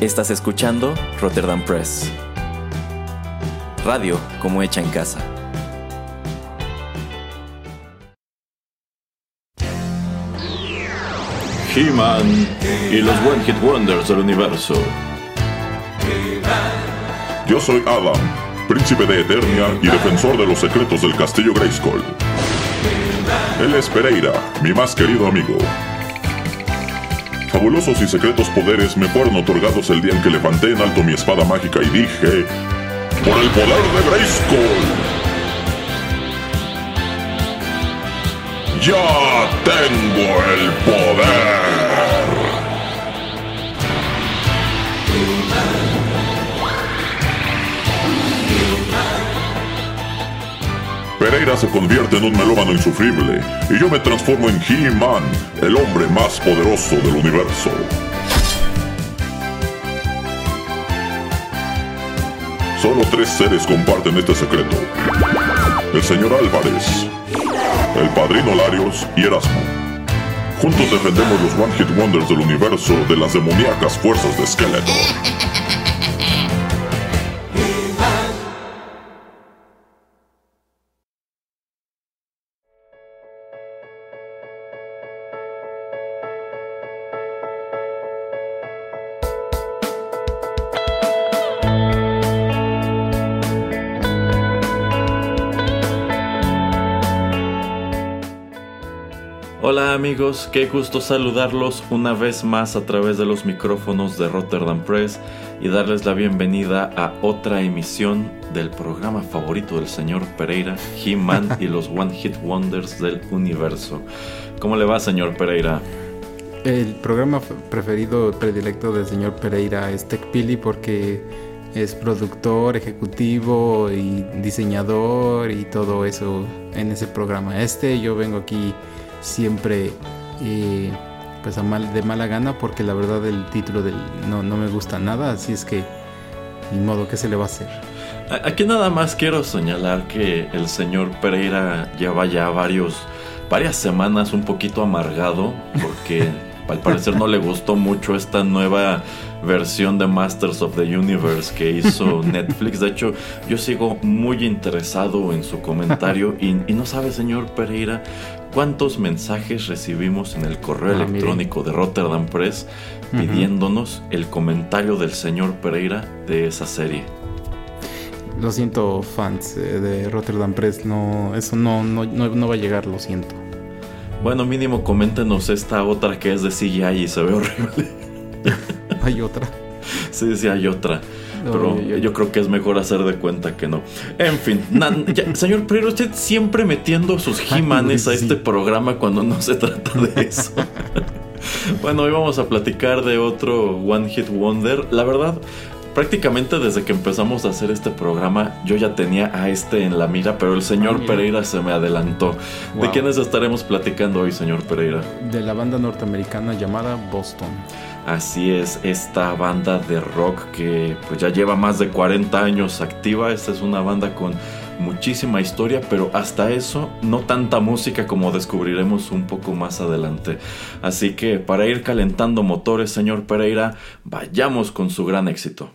Estás escuchando Rotterdam Press. Radio como hecha en casa. He-Man y los One Hit Wonders del universo. Yo soy Adam, príncipe de Eternia y defensor de los secretos del castillo Grayskull. Él es Pereira, mi más querido amigo. Fabulosos y secretos poderes me fueron otorgados el día en que levanté en alto mi espada mágica y dije, ¡Por el poder de Grayskull! ¡Ya tengo el poder! Pereira se convierte en un melómano insufrible y yo me transformo en He-Man, el hombre más poderoso del universo. Solo tres seres comparten este secreto. El señor Álvarez, el padrino Larios y Erasmo. Juntos defendemos los One Hit Wonders del universo de las demoníacas fuerzas de Skeletor. Amigos, qué gusto saludarlos una vez más a través de los micrófonos de Rotterdam Press y darles la bienvenida a otra emisión del programa favorito del señor Pereira, He-Man y los One Hit Wonders del universo. ¿Cómo le va, señor Pereira? El programa preferido, predilecto del señor Pereira es TechPili porque es productor, ejecutivo y diseñador y todo eso en ese programa. Este yo vengo aquí siempre eh, pues a mal, de mala gana porque la verdad el título del, no, no me gusta nada, así es que ni modo, ¿qué se le va a hacer? Aquí nada más quiero señalar que el señor Pereira lleva ya varios, varias semanas un poquito amargado porque al parecer no le gustó mucho esta nueva versión de Masters of the Universe que hizo Netflix. De hecho, yo sigo muy interesado en su comentario y, y no sabe, señor Pereira, cuántos mensajes recibimos en el correo Ah, electrónico de Rotterdam Press pidiéndonos el comentario del señor Pereira de esa serie. Lo siento, fans eh, de Rotterdam Press, no, eso no, no, no, no va a llegar, lo siento. Bueno, mínimo coméntenos esta otra que es de CGI y se ve horrible. Hay otra. Sí, sí, hay otra. Pero yo creo que es mejor hacer de cuenta que no. En fin, na- ya, señor Pereira, usted siempre metiendo sus He-Manes a este programa cuando no se trata de eso. bueno, hoy vamos a platicar de otro One Hit Wonder. La verdad, prácticamente desde que empezamos a hacer este programa, yo ya tenía a este en la mira, pero el señor Ah. Pereira se me adelantó. ¿De quiénes estaremos platicando hoy, señor Pereira? De la banda norteamericana llamada Boston. Así es, esta banda de rock que pues ya lleva más de 40 años activa. Esta es una banda con muchísima historia, pero hasta eso no tanta música como descubriremos un poco más adelante. Así que para ir calentando motores, señor Pereira, vayamos con su gran éxito.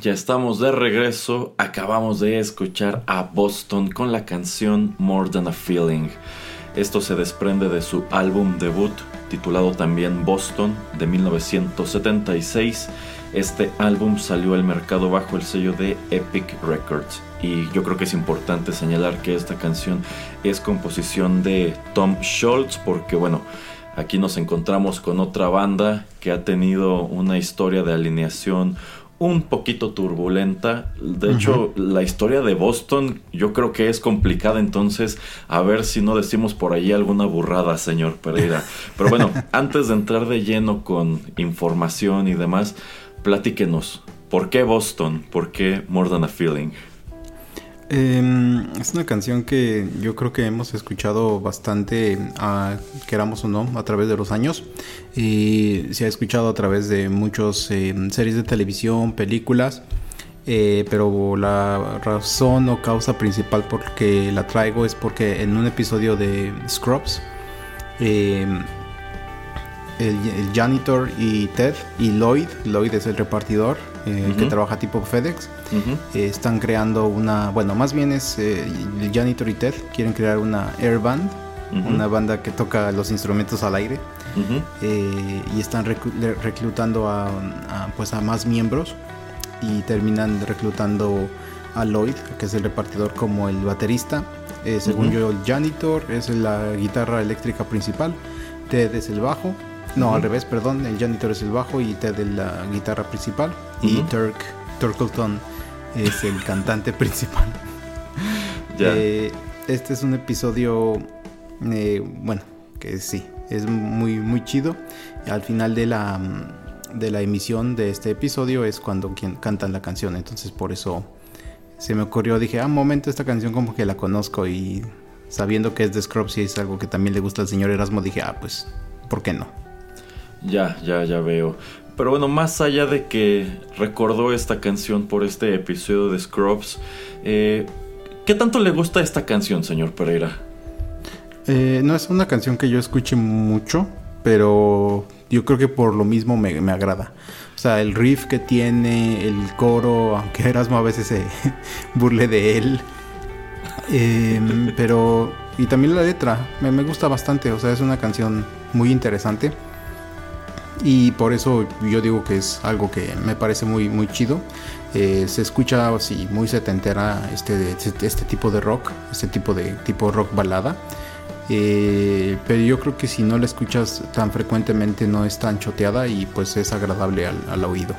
Ya estamos de regreso. Acabamos de escuchar a Boston con la canción More Than a Feeling. Esto se desprende de su álbum debut titulado también Boston de 1976. Este álbum salió al mercado bajo el sello de Epic Records y yo creo que es importante señalar que esta canción es composición de Tom Scholz porque bueno, aquí nos encontramos con otra banda que ha tenido una historia de alineación un poquito turbulenta. De hecho, la historia de Boston yo creo que es complicada, entonces a ver si no decimos por ahí alguna burrada, señor Pereira. Pero bueno, antes de entrar de lleno con información y demás, platíquenos. ¿Por qué Boston? ¿Por qué More Than a Feeling? Eh, es una canción que yo creo que hemos escuchado bastante, ah, queramos o no, a través de los años. Y se ha escuchado a través de muchas series de televisión, películas. Eh, pero la razón o causa principal por que la traigo es porque en un episodio de Scrubs, eh, el, el janitor y Ted y Lloyd, Lloyd es el repartidor eh, el que trabaja tipo FedEx, Eh, están creando una, bueno, más bien es eh, janitor y Ted quieren crear una air band, una banda que toca los instrumentos al aire eh, y están reclutando a, a, pues a más miembros y terminan reclutando a Lloyd, que es el repartidor, como el baterista. Eh, según yo, el janitor es la guitarra eléctrica principal, Ted es el bajo. No, al revés, perdón, el janitor es el bajo y Ted es la guitarra principal. Y. Turk, Turkleton es el cantante principal. Ya. Eh, este es un episodio, eh, bueno, que sí, es muy, muy chido. Al final de la, mm, de la emisión de este episodio es cuando quien cantan la canción. Entonces por eso se me ocurrió, dije, ah, un momento, esta canción como que la conozco y sabiendo que es de Scrubs y es algo que también le gusta al señor Erasmo, dije, ah, pues, ¿por qué no? Ya, ya, ya veo. Pero bueno, más allá de que recordó esta canción por este episodio de Scrubs, eh, ¿qué tanto le gusta esta canción, señor Pereira? Eh, no es una canción que yo escuche mucho, pero yo creo que por lo mismo me, agrada. O sea, el riff que tiene, el coro, aunque Erasmo a veces se burle de él. Eh, pero, y también la letra, me gusta bastante. O sea, es una canción muy interesante. Y por eso yo digo que es algo que me parece muy, muy chido. Eh, se escucha así muy setentera este, este, este tipo de rock, este tipo de tipo rock balada. Eh, pero yo creo que si no la escuchas tan frecuentemente no es tan choteada y pues es agradable al, al oído.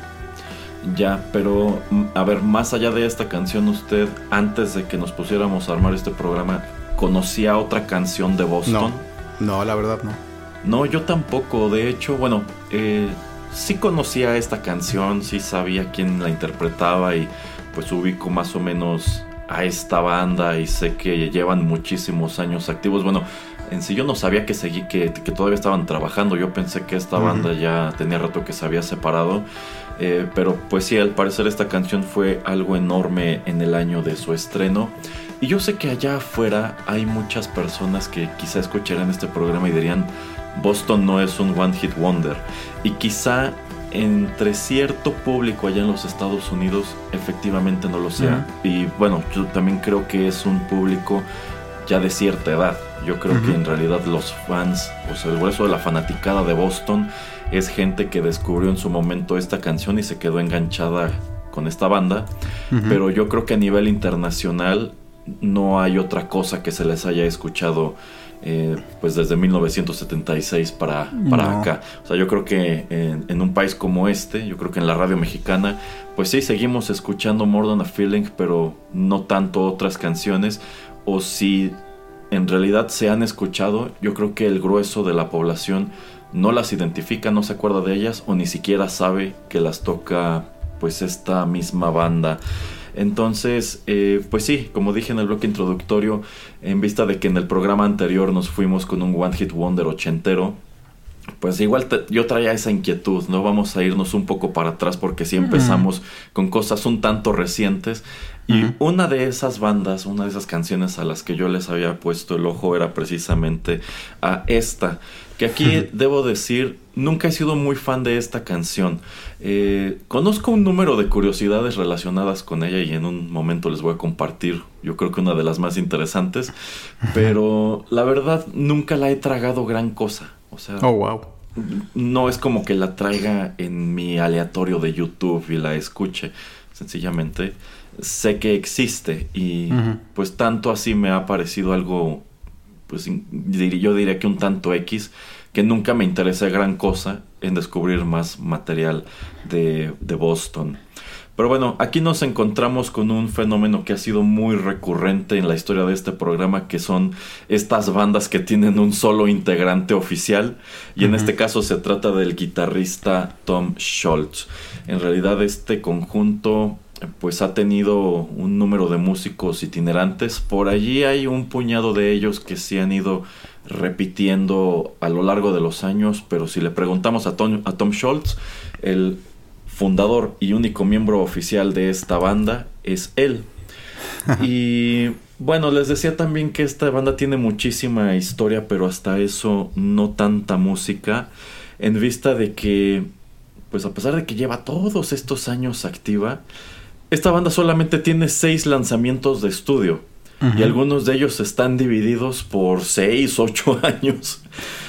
Ya, pero mm, a ver, más allá de esta canción, usted, antes de que nos pusiéramos a armar este programa, ¿conocía otra canción de Boston? No, no, la verdad no. No, yo tampoco. De hecho, bueno, eh, sí conocía esta canción, sí sabía quién la interpretaba y pues ubico más o menos a esta banda y sé que llevan muchísimos años activos. Bueno, en sí yo no sabía que seguí, que, que todavía estaban trabajando. Yo pensé que esta banda ya tenía rato que se había separado. Eh, pero pues sí, al parecer esta canción fue algo enorme en el año de su estreno. Y yo sé que allá afuera hay muchas personas que quizá escucharan este programa y dirían, Boston no es un One Hit Wonder. Y quizá entre cierto público allá en los Estados Unidos efectivamente no lo sea. Y bueno, yo también creo que es un público ya de cierta edad. Yo creo que en realidad los fans, o sea, el grueso de la fanaticada de Boston es gente que descubrió en su momento esta canción y se quedó enganchada con esta banda. Pero yo creo que a nivel internacional no hay otra cosa que se les haya escuchado eh, pues desde 1976 para, para acá. O sea, yo creo que en, en, un país como este, yo creo que en la radio mexicana, pues sí, seguimos escuchando More Than a Feeling, pero no tanto otras canciones. O si en realidad se han escuchado, yo creo que el grueso de la población no las identifica, no se acuerda de ellas o ni siquiera sabe que las toca pues esta misma banda. Entonces, eh, pues sí, como dije en el bloque introductorio, en vista de que en el programa anterior nos fuimos con un One Hit Wonder ochentero, pues igual yo traía esa inquietud, ¿no? Vamos a irnos un poco para atrás porque si empezamos con cosas un tanto recientes. Y una de esas bandas, una de esas canciones a las que yo les había puesto el ojo era precisamente a esta. Que aquí debo decir, nunca he sido muy fan de esta canción. Eh, conozco un número de curiosidades relacionadas con ella y en un momento les voy a compartir, yo creo que una de las más interesantes. Pero la verdad, nunca la he tragado gran cosa. O sea, oh, wow. No es como que la traiga en mi aleatorio de YouTube y la escuche. Sencillamente sé que existe y pues tanto así me ha parecido algo, pues yo diría que un tanto X, que nunca me interesa gran cosa en descubrir más material de, de Boston. Pero bueno, aquí nos encontramos con un fenómeno que ha sido muy recurrente en la historia de este programa, que son estas bandas que tienen un solo integrante oficial. Y en este caso se trata del guitarrista Tom Schultz. En realidad este conjunto pues ha tenido un número de músicos itinerantes. Por allí hay un puñado de ellos que se han ido repitiendo a lo largo de los años, pero si le preguntamos a Tom, a Tom Schultz, el fundador y único miembro oficial de esta banda es él. y bueno, les decía también que esta banda tiene muchísima historia, pero hasta eso no tanta música, en vista de que, pues a pesar de que lleva todos estos años activa, esta banda solamente tiene seis lanzamientos de estudio. Y algunos de ellos están divididos por seis, ocho años.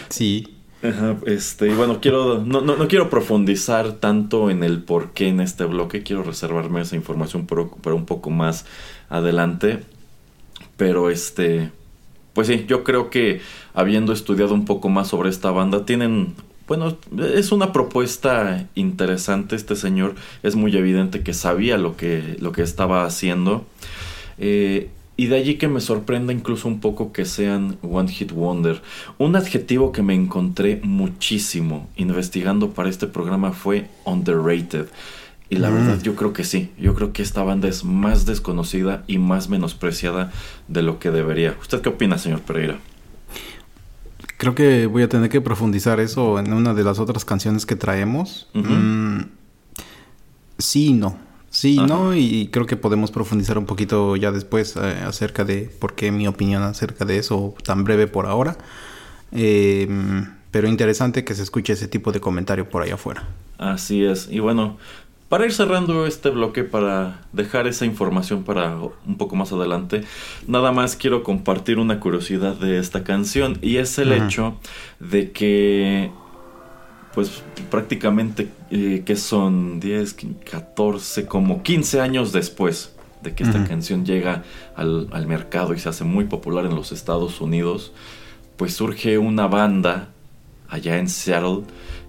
Sí. Ajá, este, y bueno, quiero, no, no, no, quiero profundizar tanto en el por qué en este bloque, quiero reservarme esa información para un poco más adelante. Pero este, pues sí, yo creo que habiendo estudiado un poco más sobre esta banda, tienen, bueno, es una propuesta interesante. Este señor es muy evidente que sabía lo que, lo que estaba haciendo. Eh, y de allí que me sorprenda incluso un poco que sean One Hit Wonder. Un adjetivo que me encontré muchísimo investigando para este programa fue underrated. Y la verdad yo creo que sí, yo creo que esta banda es más desconocida y más menospreciada de lo que debería. ¿Usted qué opina, señor Pereira? Creo que voy a tener que profundizar eso en una de las otras canciones que traemos. Mm, sí, no. Sí, ¿no? Y creo que podemos profundizar un poquito ya después eh, acerca de por qué mi opinión acerca de eso tan breve por ahora. Eh, pero interesante que se escuche ese tipo de comentario por allá afuera. Así es. Y bueno, para ir cerrando este bloque, para dejar esa información para un poco más adelante, nada más quiero compartir una curiosidad de esta canción y es el hecho de que pues prácticamente eh, que son 10, 14, como 15 años después de que esta canción llega al, al, mercado y se hace muy popular en los Estados Unidos, pues surge una banda allá en Seattle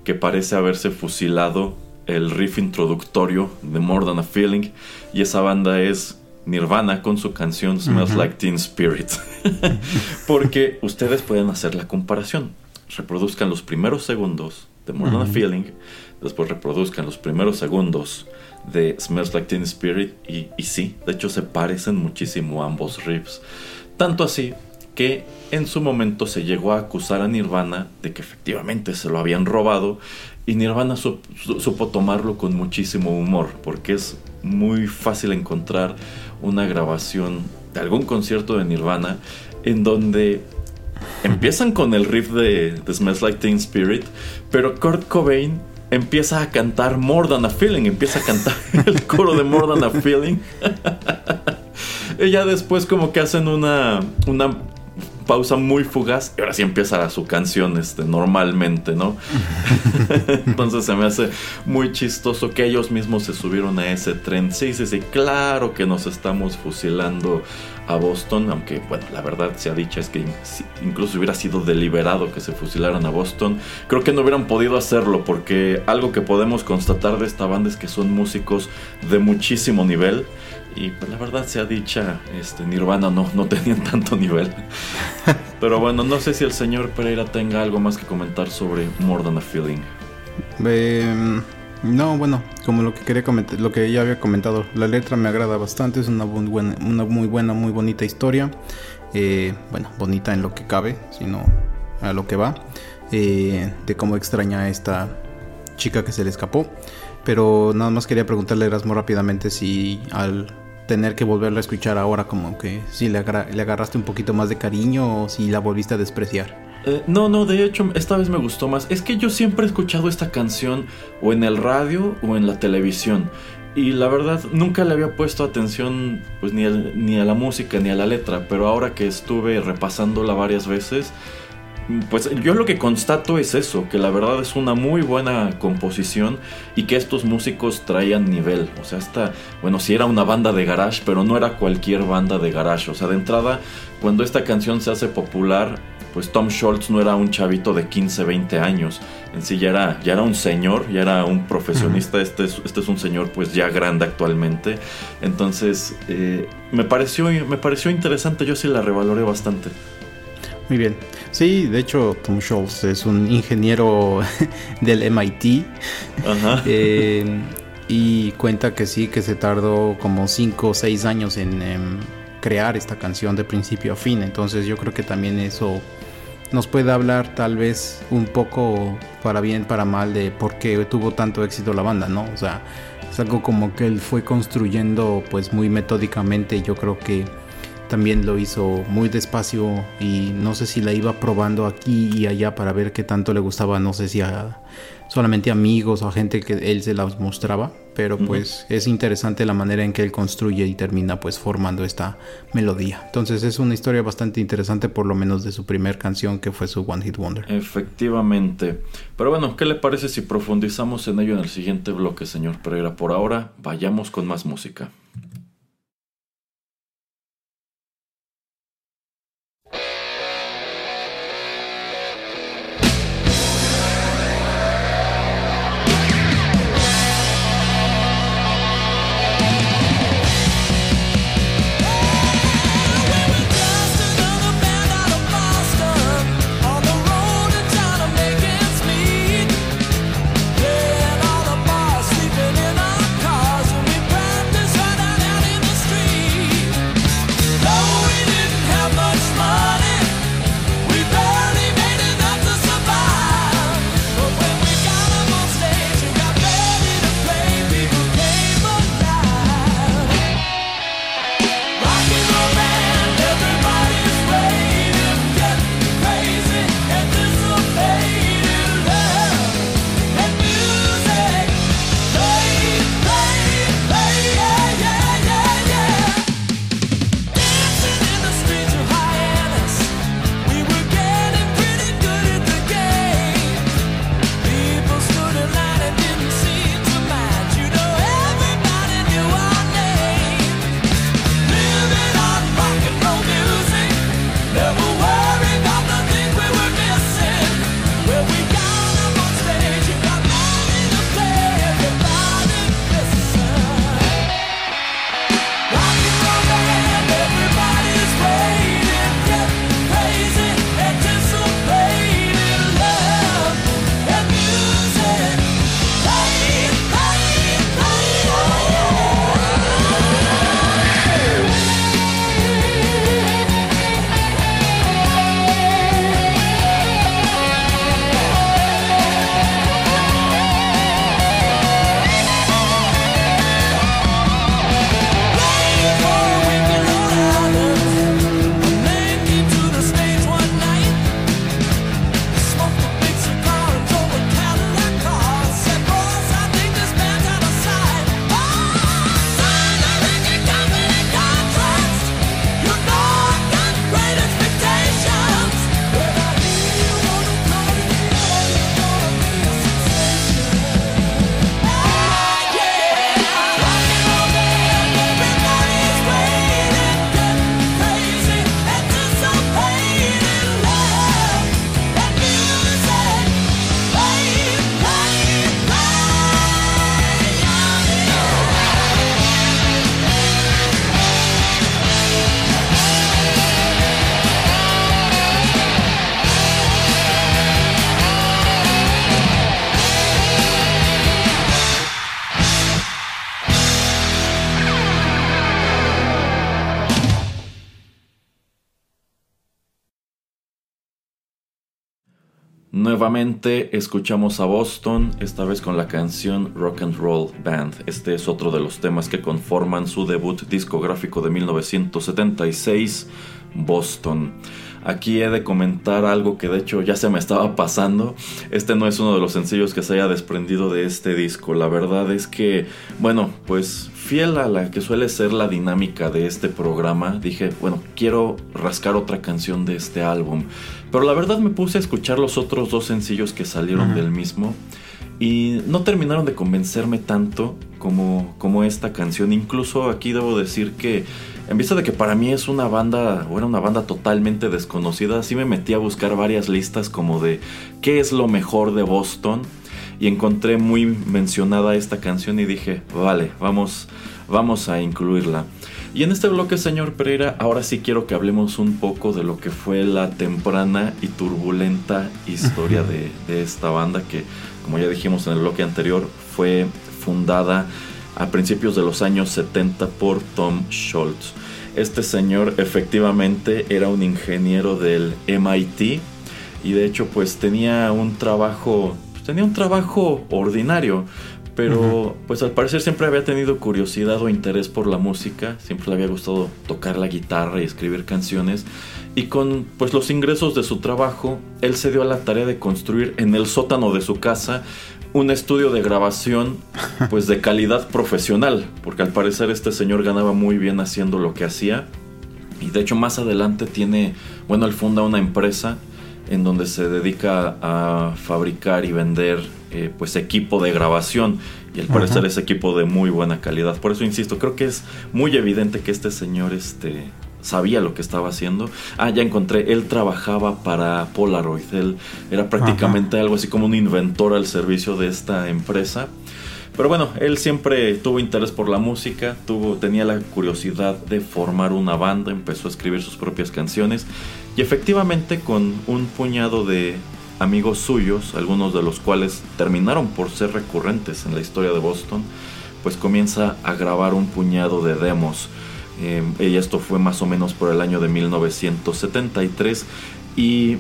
que parece haberse fusilado el riff introductorio de More Than a Feeling y esa banda es Nirvana con su canción Smells Like Teen Spirit. Porque ustedes pueden hacer la comparación. Reproduzcan los primeros segundos de More Than a Feeling, después reproduzcan los primeros segundos de Smells Like Teen Spirit y, y sí, de hecho se parecen muchísimo ambos riffs. Tanto así que en su momento se llegó a acusar a Nirvana de que efectivamente se lo habían robado y Nirvana sup- su- supo tomarlo con muchísimo humor porque es muy fácil encontrar una grabación de algún concierto de Nirvana en donde empiezan con el riff de, de Smells Like Teen Spirit, pero Kurt Cobain empieza a cantar More Than a Feeling, empieza a cantar el coro de More Than a Feeling. y ya después como que hacen una, una pausa muy fugaz y ahora sí empieza su canción este, normalmente, ¿no? Entonces se me hace muy chistoso que ellos mismos se subieron a ese tren. Sí, sí, sí, claro que nos estamos fusilando a Boston, aunque bueno, la verdad sea dicha es que incluso hubiera sido deliberado que se fusilaran a Boston, creo que no hubieran podido hacerlo porque algo que podemos constatar de esta banda es que son músicos de muchísimo nivel y pues la verdad sea dicha, este Nirvana no, no tenían tanto nivel. Pero bueno, no sé si el señor Pereira tenga algo más que comentar sobre More Than a Feeling. Eh, no, bueno, como lo que quería comentar, lo que ya había comentado, la letra me agrada bastante, es una muy buena, una muy buena, muy bonita historia. Eh, bueno, bonita en lo que cabe, sino a lo que va, eh, de cómo extraña a esta chica que se le escapó. Pero nada más quería preguntarle a Erasmo rápidamente si al tener que volverla a escuchar ahora como que si le, le agarraste un poquito más de cariño o si la volviste a despreciar. Eh, no, no, de hecho, esta vez me gustó más. Es que yo siempre he escuchado esta canción o en el radio o en la televisión. Y la verdad, nunca le había puesto atención pues, ni, al- ni a la música ni a la letra. Pero ahora que estuve repasándola varias veces, pues yo lo que constato es eso, que la verdad es una muy buena composición y que estos músicos traían nivel. O sea, esta, bueno, sí era una banda de garage, pero no era cualquier banda de garage. O sea, de entrada, cuando esta canción se hace popular, pues Tom Scholz no era un chavito de 15, 20 años. En sí ya era, ya era un señor, ya era un profesionista. Este es, este es un señor pues ya grande actualmente. Entonces, eh, me, pareció, me pareció interesante, yo sí la revaloré bastante. Muy bien. Sí, de hecho, Tom Scholz es un ingeniero del MIT. Ajá. eh, y cuenta que sí, que se tardó como 5 o 6 años en em, crear esta canción de principio a fin. Entonces yo creo que también eso nos puede hablar tal vez un poco para bien, para mal de por qué tuvo tanto éxito la banda, ¿no? O sea, es algo como que él fue construyendo pues muy metódicamente yo creo que también lo hizo muy despacio y no sé si la iba probando aquí y allá para ver qué tanto le gustaba, no sé si a solamente amigos o a gente que él se las mostraba, pero pues es interesante la manera en que él construye y termina pues formando esta melodía. Entonces es una historia bastante interesante por lo menos de su primer canción que fue su One Hit Wonder. Efectivamente. Pero bueno, ¿qué le parece si profundizamos en ello en el siguiente bloque, señor Pereira? Por ahora, vayamos con más música. Nuevamente escuchamos a Boston, esta vez con la canción Rock and Roll Band. Este es otro de los temas que conforman su debut discográfico de 1976, Boston. Aquí he de comentar algo que de hecho ya se me estaba pasando. Este no es uno de los sencillos que se haya desprendido de este disco. La verdad es que, bueno, pues fiel a la que suele ser la dinámica de este programa, dije, bueno, quiero rascar otra canción de este álbum. Pero la verdad me puse a escuchar los otros dos sencillos que salieron del mismo y no terminaron de convencerme tanto como, como esta canción. Incluso aquí debo decir que en vista de que para mí es una banda, o era una banda totalmente desconocida, sí me metí a buscar varias listas como de qué es lo mejor de Boston. Y encontré muy mencionada esta canción y dije, vale, vamos, vamos a incluirla. Y en este bloque, señor Pereira, ahora sí quiero que hablemos un poco de lo que fue la temprana y turbulenta historia de, de esta banda que, como ya dijimos en el bloque anterior, fue fundada a principios de los años 70 por Tom Schultz. Este señor efectivamente era un ingeniero del MIT y de hecho pues tenía un trabajo, pues, tenía un trabajo ordinario, pero pues al parecer siempre había tenido curiosidad o interés por la música, siempre le había gustado tocar la guitarra y escribir canciones y con pues los ingresos de su trabajo, él se dio a la tarea de construir en el sótano de su casa un estudio de grabación pues de calidad profesional, porque al parecer este señor ganaba muy bien haciendo lo que hacía. Y de hecho más adelante tiene, bueno, él funda una empresa en donde se dedica a fabricar y vender eh, pues equipo de grabación y al parecer es equipo de muy buena calidad. Por eso insisto, creo que es muy evidente que este señor este sabía lo que estaba haciendo. Ah, ya encontré, él trabajaba para Polaroid, él era prácticamente algo así como un inventor al servicio de esta empresa. Pero bueno, él siempre tuvo interés por la música, tuvo, tenía la curiosidad de formar una banda, empezó a escribir sus propias canciones y efectivamente con un puñado de amigos suyos, algunos de los cuales terminaron por ser recurrentes en la historia de Boston, pues comienza a grabar un puñado de demos eh, y esto fue más o menos por el año de 1973. Y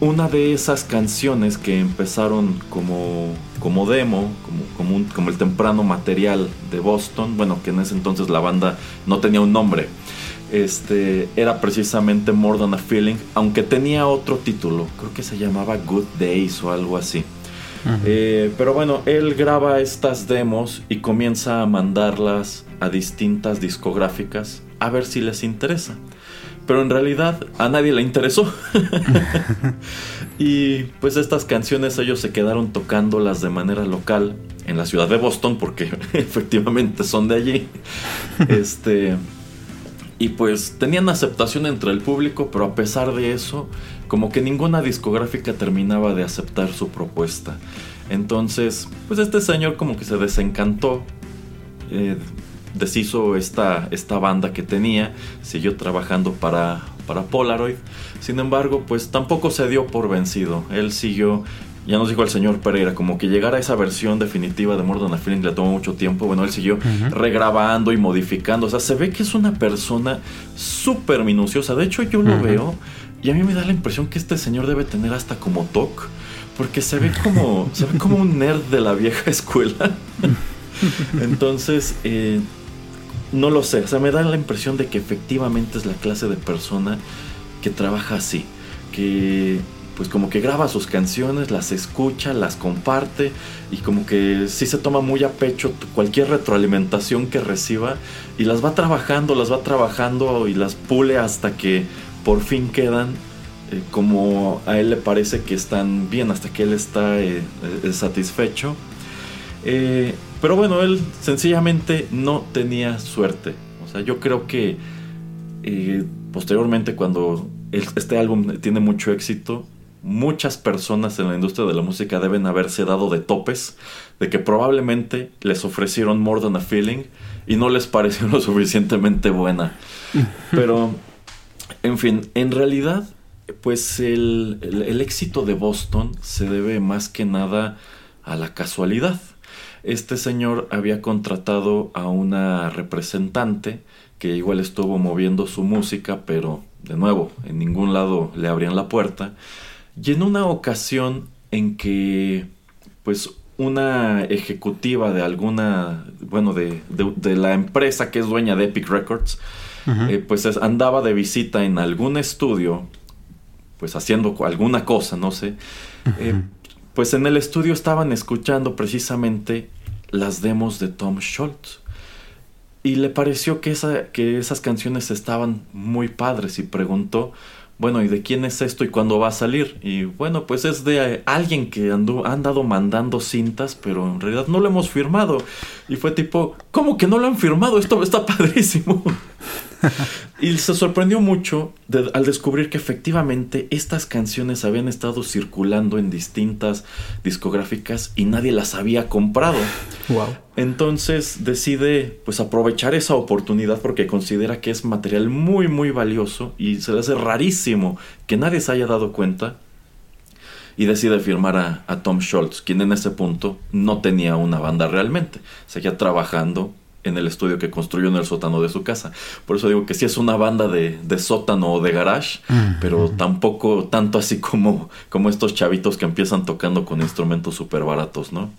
una de esas canciones que empezaron como, como demo, como, como, el temprano material de Boston, bueno, que en ese entonces la banda no tenía un nombre, este, era precisamente More Than a Feeling, aunque tenía otro título, creo que se llamaba Good Days o algo así. Eh, pero bueno, él graba estas demos y comienza a mandarlas a distintas discográficas a ver si les interesa. Pero en realidad a nadie le interesó. y pues estas canciones ellos se quedaron tocándolas de manera local en la ciudad de Boston porque efectivamente son de allí. Este y pues tenían aceptación entre el público, pero a pesar de eso, como que ninguna discográfica terminaba de aceptar su propuesta. Entonces, pues este señor como que se desencantó, eh, deshizo esta, esta banda que tenía, siguió trabajando para, para Polaroid. Sin embargo, pues tampoco se dio por vencido. Él siguió ya nos dijo el señor Pereira, como que llegar a esa versión definitiva de Mordon Feeling le tomó mucho tiempo. Bueno, él siguió regrabando y modificando. O sea, se ve que es una persona súper minuciosa. De hecho, yo lo veo y a mí me da la impresión que este señor debe tener hasta como TOC. Porque se ve como, se ve como un nerd de la vieja escuela. Entonces, eh, no lo sé. O sea, me da la impresión de que efectivamente es la clase de persona que trabaja así. Que pues como que graba sus canciones, las escucha, las comparte y como que sí se toma muy a pecho cualquier retroalimentación que reciba y las va trabajando, las va trabajando y las pule hasta que por fin quedan eh, como a él le parece que están bien, hasta que él está eh, eh, satisfecho. Pero bueno, él sencillamente no tenía suerte. O sea, yo creo que posteriormente cuando este álbum tiene mucho éxito, muchas personas en la industria de la música deben haberse dado de topes, de que probablemente les ofrecieron More Than a Feeling y no les pareció lo suficientemente buena. Pero, en fin, en realidad, pues el, éxito de Boston se debe más que nada a la casualidad. Este señor había contratado a una representante que igual estuvo moviendo su música, pero de nuevo, en ningún lado le abrían la puerta Y en una ocasión en que, pues, una ejecutiva de alguna, bueno, de, de- de la empresa que es dueña de Epic Records, eh, pues es- andaba de visita en algún estudio, pues haciendo alguna cosa, no sé. Eh, pues en el estudio estaban escuchando precisamente las demos de Tom Schultz. Y le pareció que, esa, que esas canciones estaban muy padres y preguntó, bueno, ¿y de quién es esto y cuándo va a salir? Y bueno, pues es de eh, alguien que andu- ha andado mandando cintas, pero en realidad no lo hemos firmado. Y fue tipo, ¿cómo que no lo han firmado? Esto está padrísimo. y se sorprendió mucho de- al descubrir que efectivamente estas canciones habían estado circulando en distintas discográficas y nadie las había comprado. Wow. Entonces decide pues aprovechar esa oportunidad porque considera que es material muy muy valioso y se le hace rarísimo que nadie se haya dado cuenta y decide firmar a, a Tom Schultz, quien en ese punto no tenía una banda realmente, seguía trabajando en el estudio que construyó en el sótano de su casa. Por eso digo que sí es una banda de, de sótano o de garage, pero tampoco tanto así como, como estos chavitos que empiezan tocando con instrumentos súper baratos, ¿no?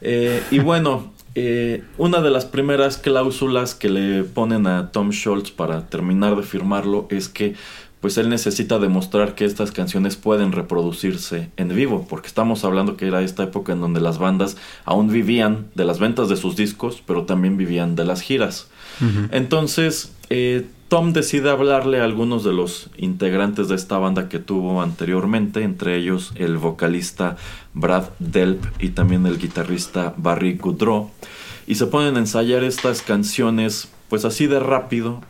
Eh, y bueno, eh, una de las primeras cláusulas que le ponen a Tom Schultz para terminar de firmarlo es que pues él necesita demostrar que estas canciones pueden reproducirse en vivo, porque estamos hablando que era esta época en donde las bandas aún vivían de las ventas de sus discos, pero también vivían de las giras. Entonces, eh, Tom decide hablarle a algunos de los integrantes de esta banda que tuvo anteriormente, entre ellos el vocalista Brad Delp y también el guitarrista Barry Goodrow, y se ponen a ensayar estas canciones, pues así de rápido,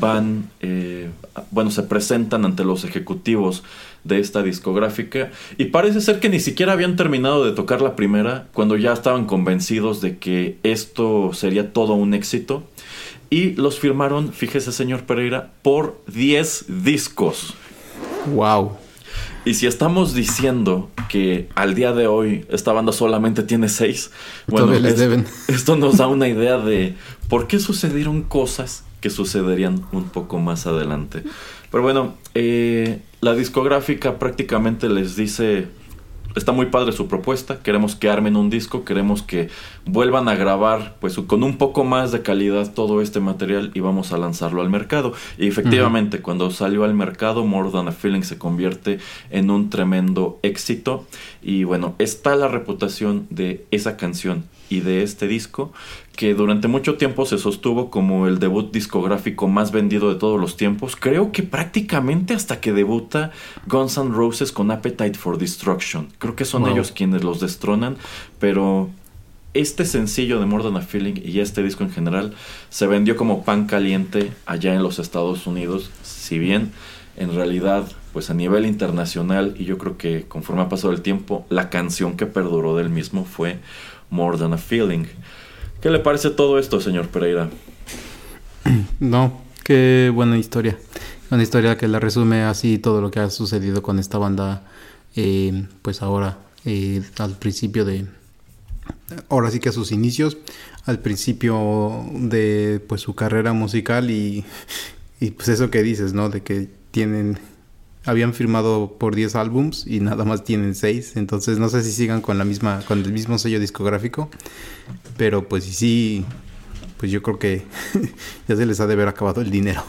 van, eh, bueno, se presentan ante los ejecutivos de esta discográfica y parece ser que ni siquiera habían terminado de tocar la primera cuando ya estaban convencidos de que esto sería todo un éxito y los firmaron, fíjese señor Pereira, por 10 discos. Wow. Y si estamos diciendo que al día de hoy esta banda solamente tiene 6, bueno, les deben. esto nos da una idea de por qué sucedieron cosas que sucederían un poco más adelante. Pero bueno, eh, la discográfica prácticamente les dice, está muy padre su propuesta, queremos que armen un disco, queremos que vuelvan a grabar pues con un poco más de calidad todo este material y vamos a lanzarlo al mercado. Y efectivamente, cuando salió al mercado, More Than a Feeling se convierte en un tremendo éxito. Y bueno, está la reputación de esa canción y de este disco que durante mucho tiempo se sostuvo como el debut discográfico más vendido de todos los tiempos. Creo que prácticamente hasta que debuta Guns N' Roses con Appetite for Destruction. Creo que son Wow. ellos quienes los destronan, pero este sencillo de More Than a Feeling y este disco en general se vendió como pan caliente allá en los Estados Unidos, si bien en realidad pues a nivel internacional y yo creo que conforme ha pasado el tiempo la canción que perduró del mismo fue More Than a Feeling. ¿Qué le parece todo esto, señor Pereira? No, qué buena historia. Una historia que la resume así todo lo que ha sucedido con esta banda, eh, pues ahora, eh, al principio de... Ahora sí que a sus inicios, al principio de pues su carrera musical y, y pues eso que dices, ¿no? De que tienen... Habían firmado por 10 álbums y nada más tienen 6, entonces no sé si sigan con la misma con el mismo sello discográfico, pero pues sí, sí pues yo creo que ya se les ha de haber acabado el dinero.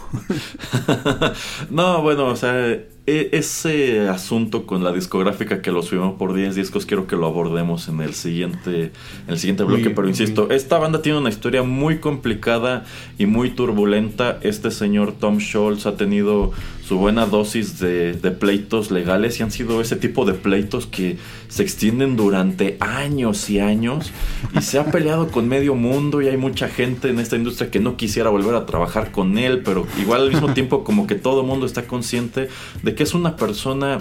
no, bueno, o sea, e- ese asunto con la discográfica que los firmó por 10 discos quiero que lo abordemos en el siguiente en el siguiente bloque, pero insisto, esta banda tiene una historia muy complicada y muy turbulenta. Este señor Tom Scholz ha tenido su buena dosis de, de pleitos legales y han sido ese tipo de pleitos que se extienden durante años y años y se ha peleado con medio mundo y hay mucha gente en esta industria que no quisiera volver a trabajar con él, pero igual al mismo tiempo como que todo mundo está consciente de que es una persona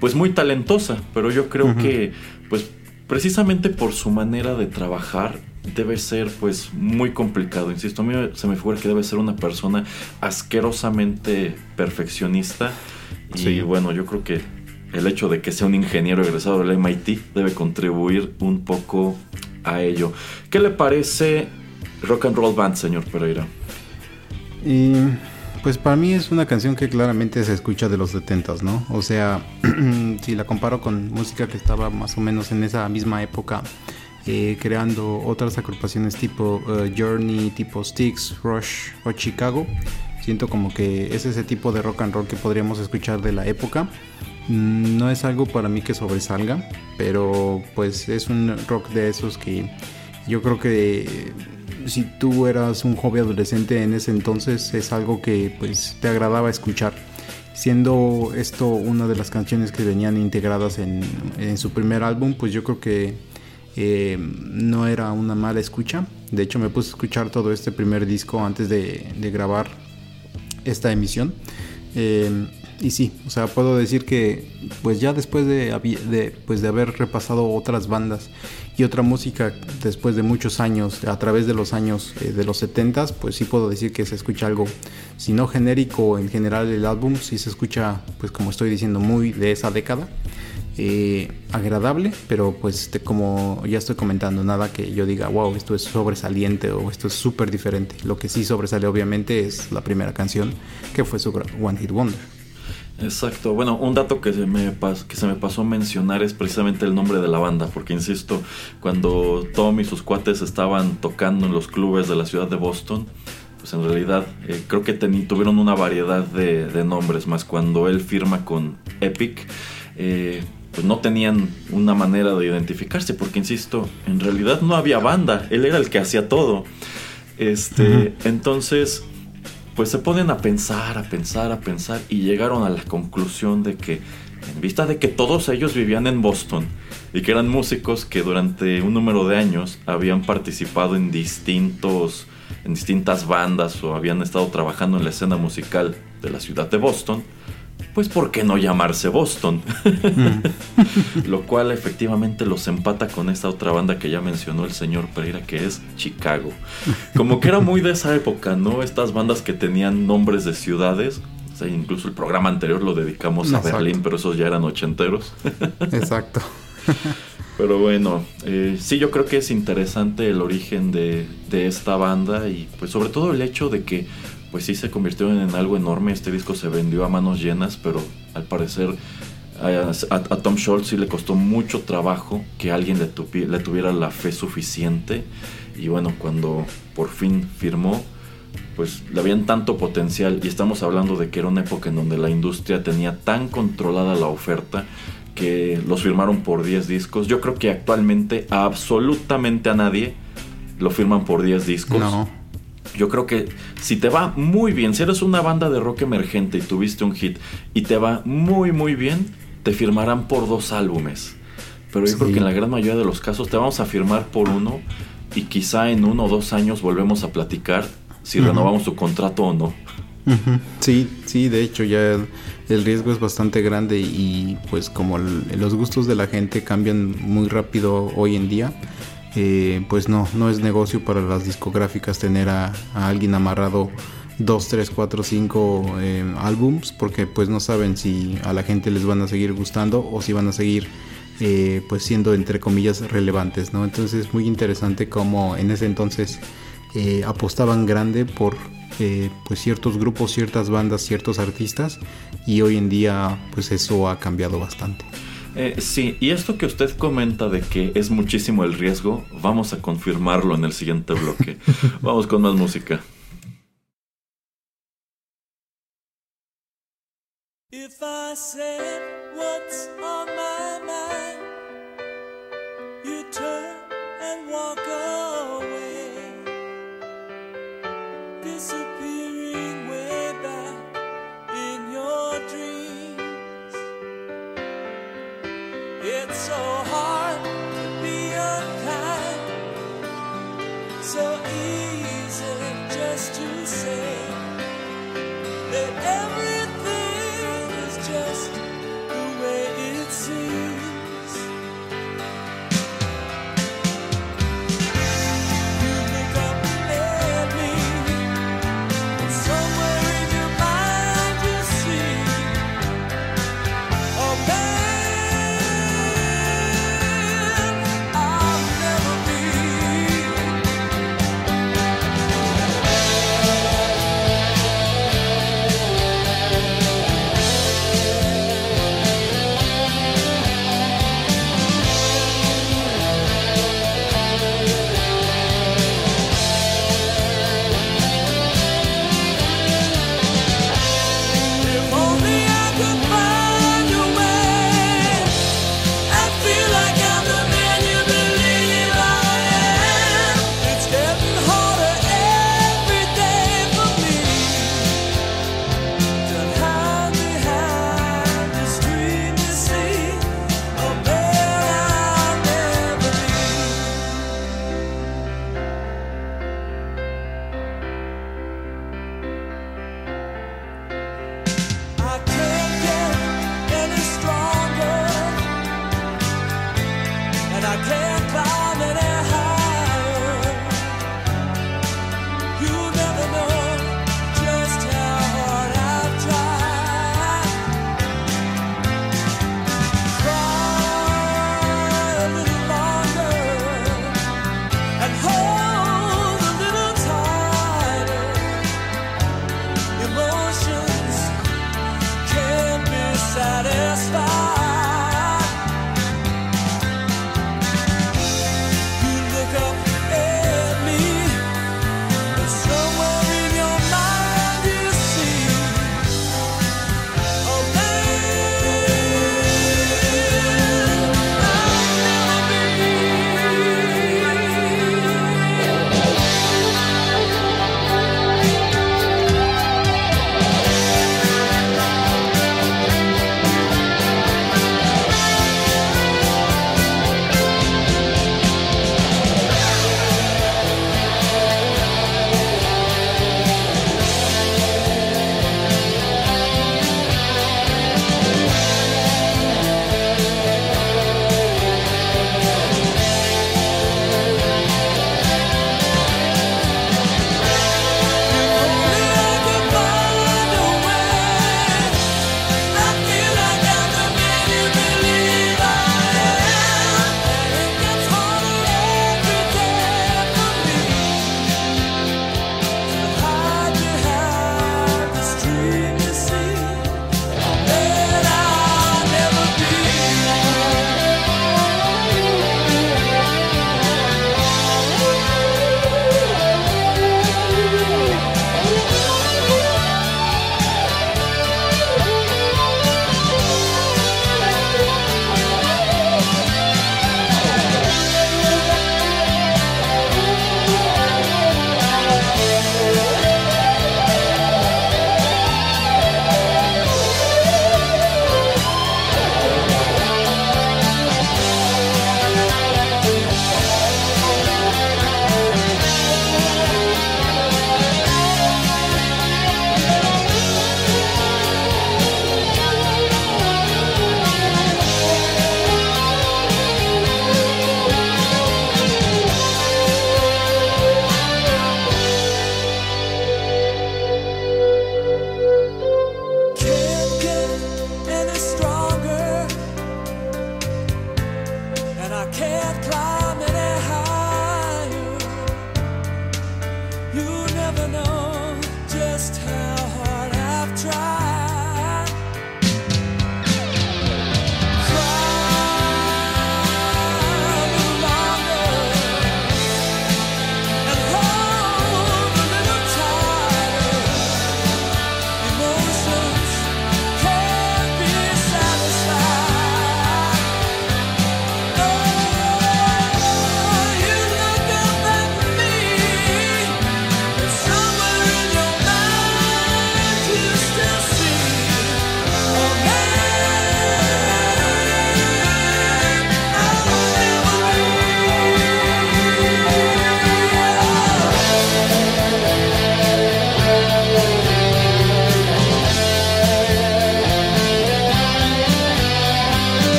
pues muy talentosa, pero yo creo que pues precisamente por su manera de trabajar debe ser pues muy complicado. Insisto, a mí se me figura que debe ser una persona asquerosamente perfeccionista y bueno, yo creo que el hecho de que sea un ingeniero egresado del MIT debe contribuir un poco a ello. ¿Qué le parece Rock and Roll Band, señor Pereira? Y Pues para mí es una canción que claramente se escucha de los 70 ¿no? O sea, si la comparo con música que estaba más o menos en esa misma época, eh, creando otras agrupaciones tipo eh, Journey, tipo Styx, Rush o Chicago, siento como que es ese tipo de rock and roll que podríamos escuchar de la época. Mm, No es algo para mí que sobresalga, pero pues es un rock de esos que yo creo que si tú eras un joven adolescente en ese entonces es algo que pues te agradaba escuchar. Siendo esto una de las canciones que venían integradas en, en su primer álbum, pues yo creo que eh, no era una mala escucha. De hecho me puse a escuchar todo este primer disco antes de, grabar esta emisión. Eh, y sí, o sea, puedo decir que pues ya después de, pues de haber repasado otras bandas y otra música después de muchos años, a través de los años eh, de los 70 pues sí puedo decir que se escucha algo, si no genérico en general el álbum, sí se escucha, pues como estoy diciendo, muy de esa década. Eh, agradable, pero pues como ya estoy comentando, nada que yo diga, wow, esto es sobresaliente o esto es súper diferente. Lo que sí sobresale obviamente es la primera canción, que fue su One Hit Wonder. Exacto. Bueno, un dato que se, me pasó mencionar es precisamente el nombre de la banda, porque insisto, cuando Tom y sus cuates estaban tocando en los clubes de la ciudad de Boston, pues en realidad eh, creo que tuvieron una variedad de, de nombres, más cuando él firma con Epic, eh, pues no tenían una manera de identificarse, porque insisto, en realidad no había banda, él era el que hacía todo. Este, entonces pues se ponen a pensar, a pensar, a pensar y llegaron a la conclusión de que en vista de que todos ellos vivían en Boston y que eran músicos que durante un número de años habían participado en distintos en distintas bandas o habían estado trabajando en la escena musical de la ciudad de Boston, pues ¿por qué no llamarse Boston? Lo cual efectivamente los empata con esta otra banda que ya mencionó el señor Pereira, que es Chicago. Como que era muy de esa época, ¿no? Estas bandas que tenían nombres de ciudades. O sea, incluso el programa anterior lo dedicamos a. Berlín, pero esos ya eran ochenteros. Exacto. Pero bueno, eh, sí, yo creo que es interesante el origen de, de esta banda y pues sobre todo el hecho de que pues sí se convirtió en algo enorme. Este disco se vendió a manos llenas, pero al parecer a, Tom Scholz sí le costó mucho trabajo que alguien le, tuviera la fe suficiente. Y bueno, cuando por fin firmó, pues le habían tanto potencial y estamos hablando de que era una época en donde la industria tenía tan controlada la oferta que los firmaron por 10 discos. Yo creo que actualmente absolutamente a nadie lo firman por 10 discos. No. Yo creo que si te va muy bien, si eres una banda de rock emergente y tuviste un hit y te va muy muy bien, te firmarán por dos álbumes. Pero yo Sí. creo que en la gran mayoría de los casos te vamos a firmar por uno y quizá en uno o dos años volvemos a platicar si renovamos tu contrato o no. Sí, sí, de hecho ya el, el riesgo es bastante grande y pues como el- los gustos de la gente cambian muy rápido hoy en día, eh, pues no, no es negocio para las discográficas tener a, alguien amarrado 2, 3, 4, 5 álbums porque pues no saben si a la gente les van a seguir gustando o si van a seguir eh, pues siendo entre comillas relevantes, ¿no? Entonces es muy interesante cómo en ese entonces eh, apostaban grande por eh, pues ciertos grupos, ciertas bandas, ciertos artistas y hoy en día pues eso ha cambiado bastante. Eh, sí, y esto que usted comenta de que es muchísimo el riesgo, vamos a confirmarlo en el siguiente bloque. vamos con más música. If I said what's on my mind, you turn and walk so hard to be unkind, so easy just to say that everything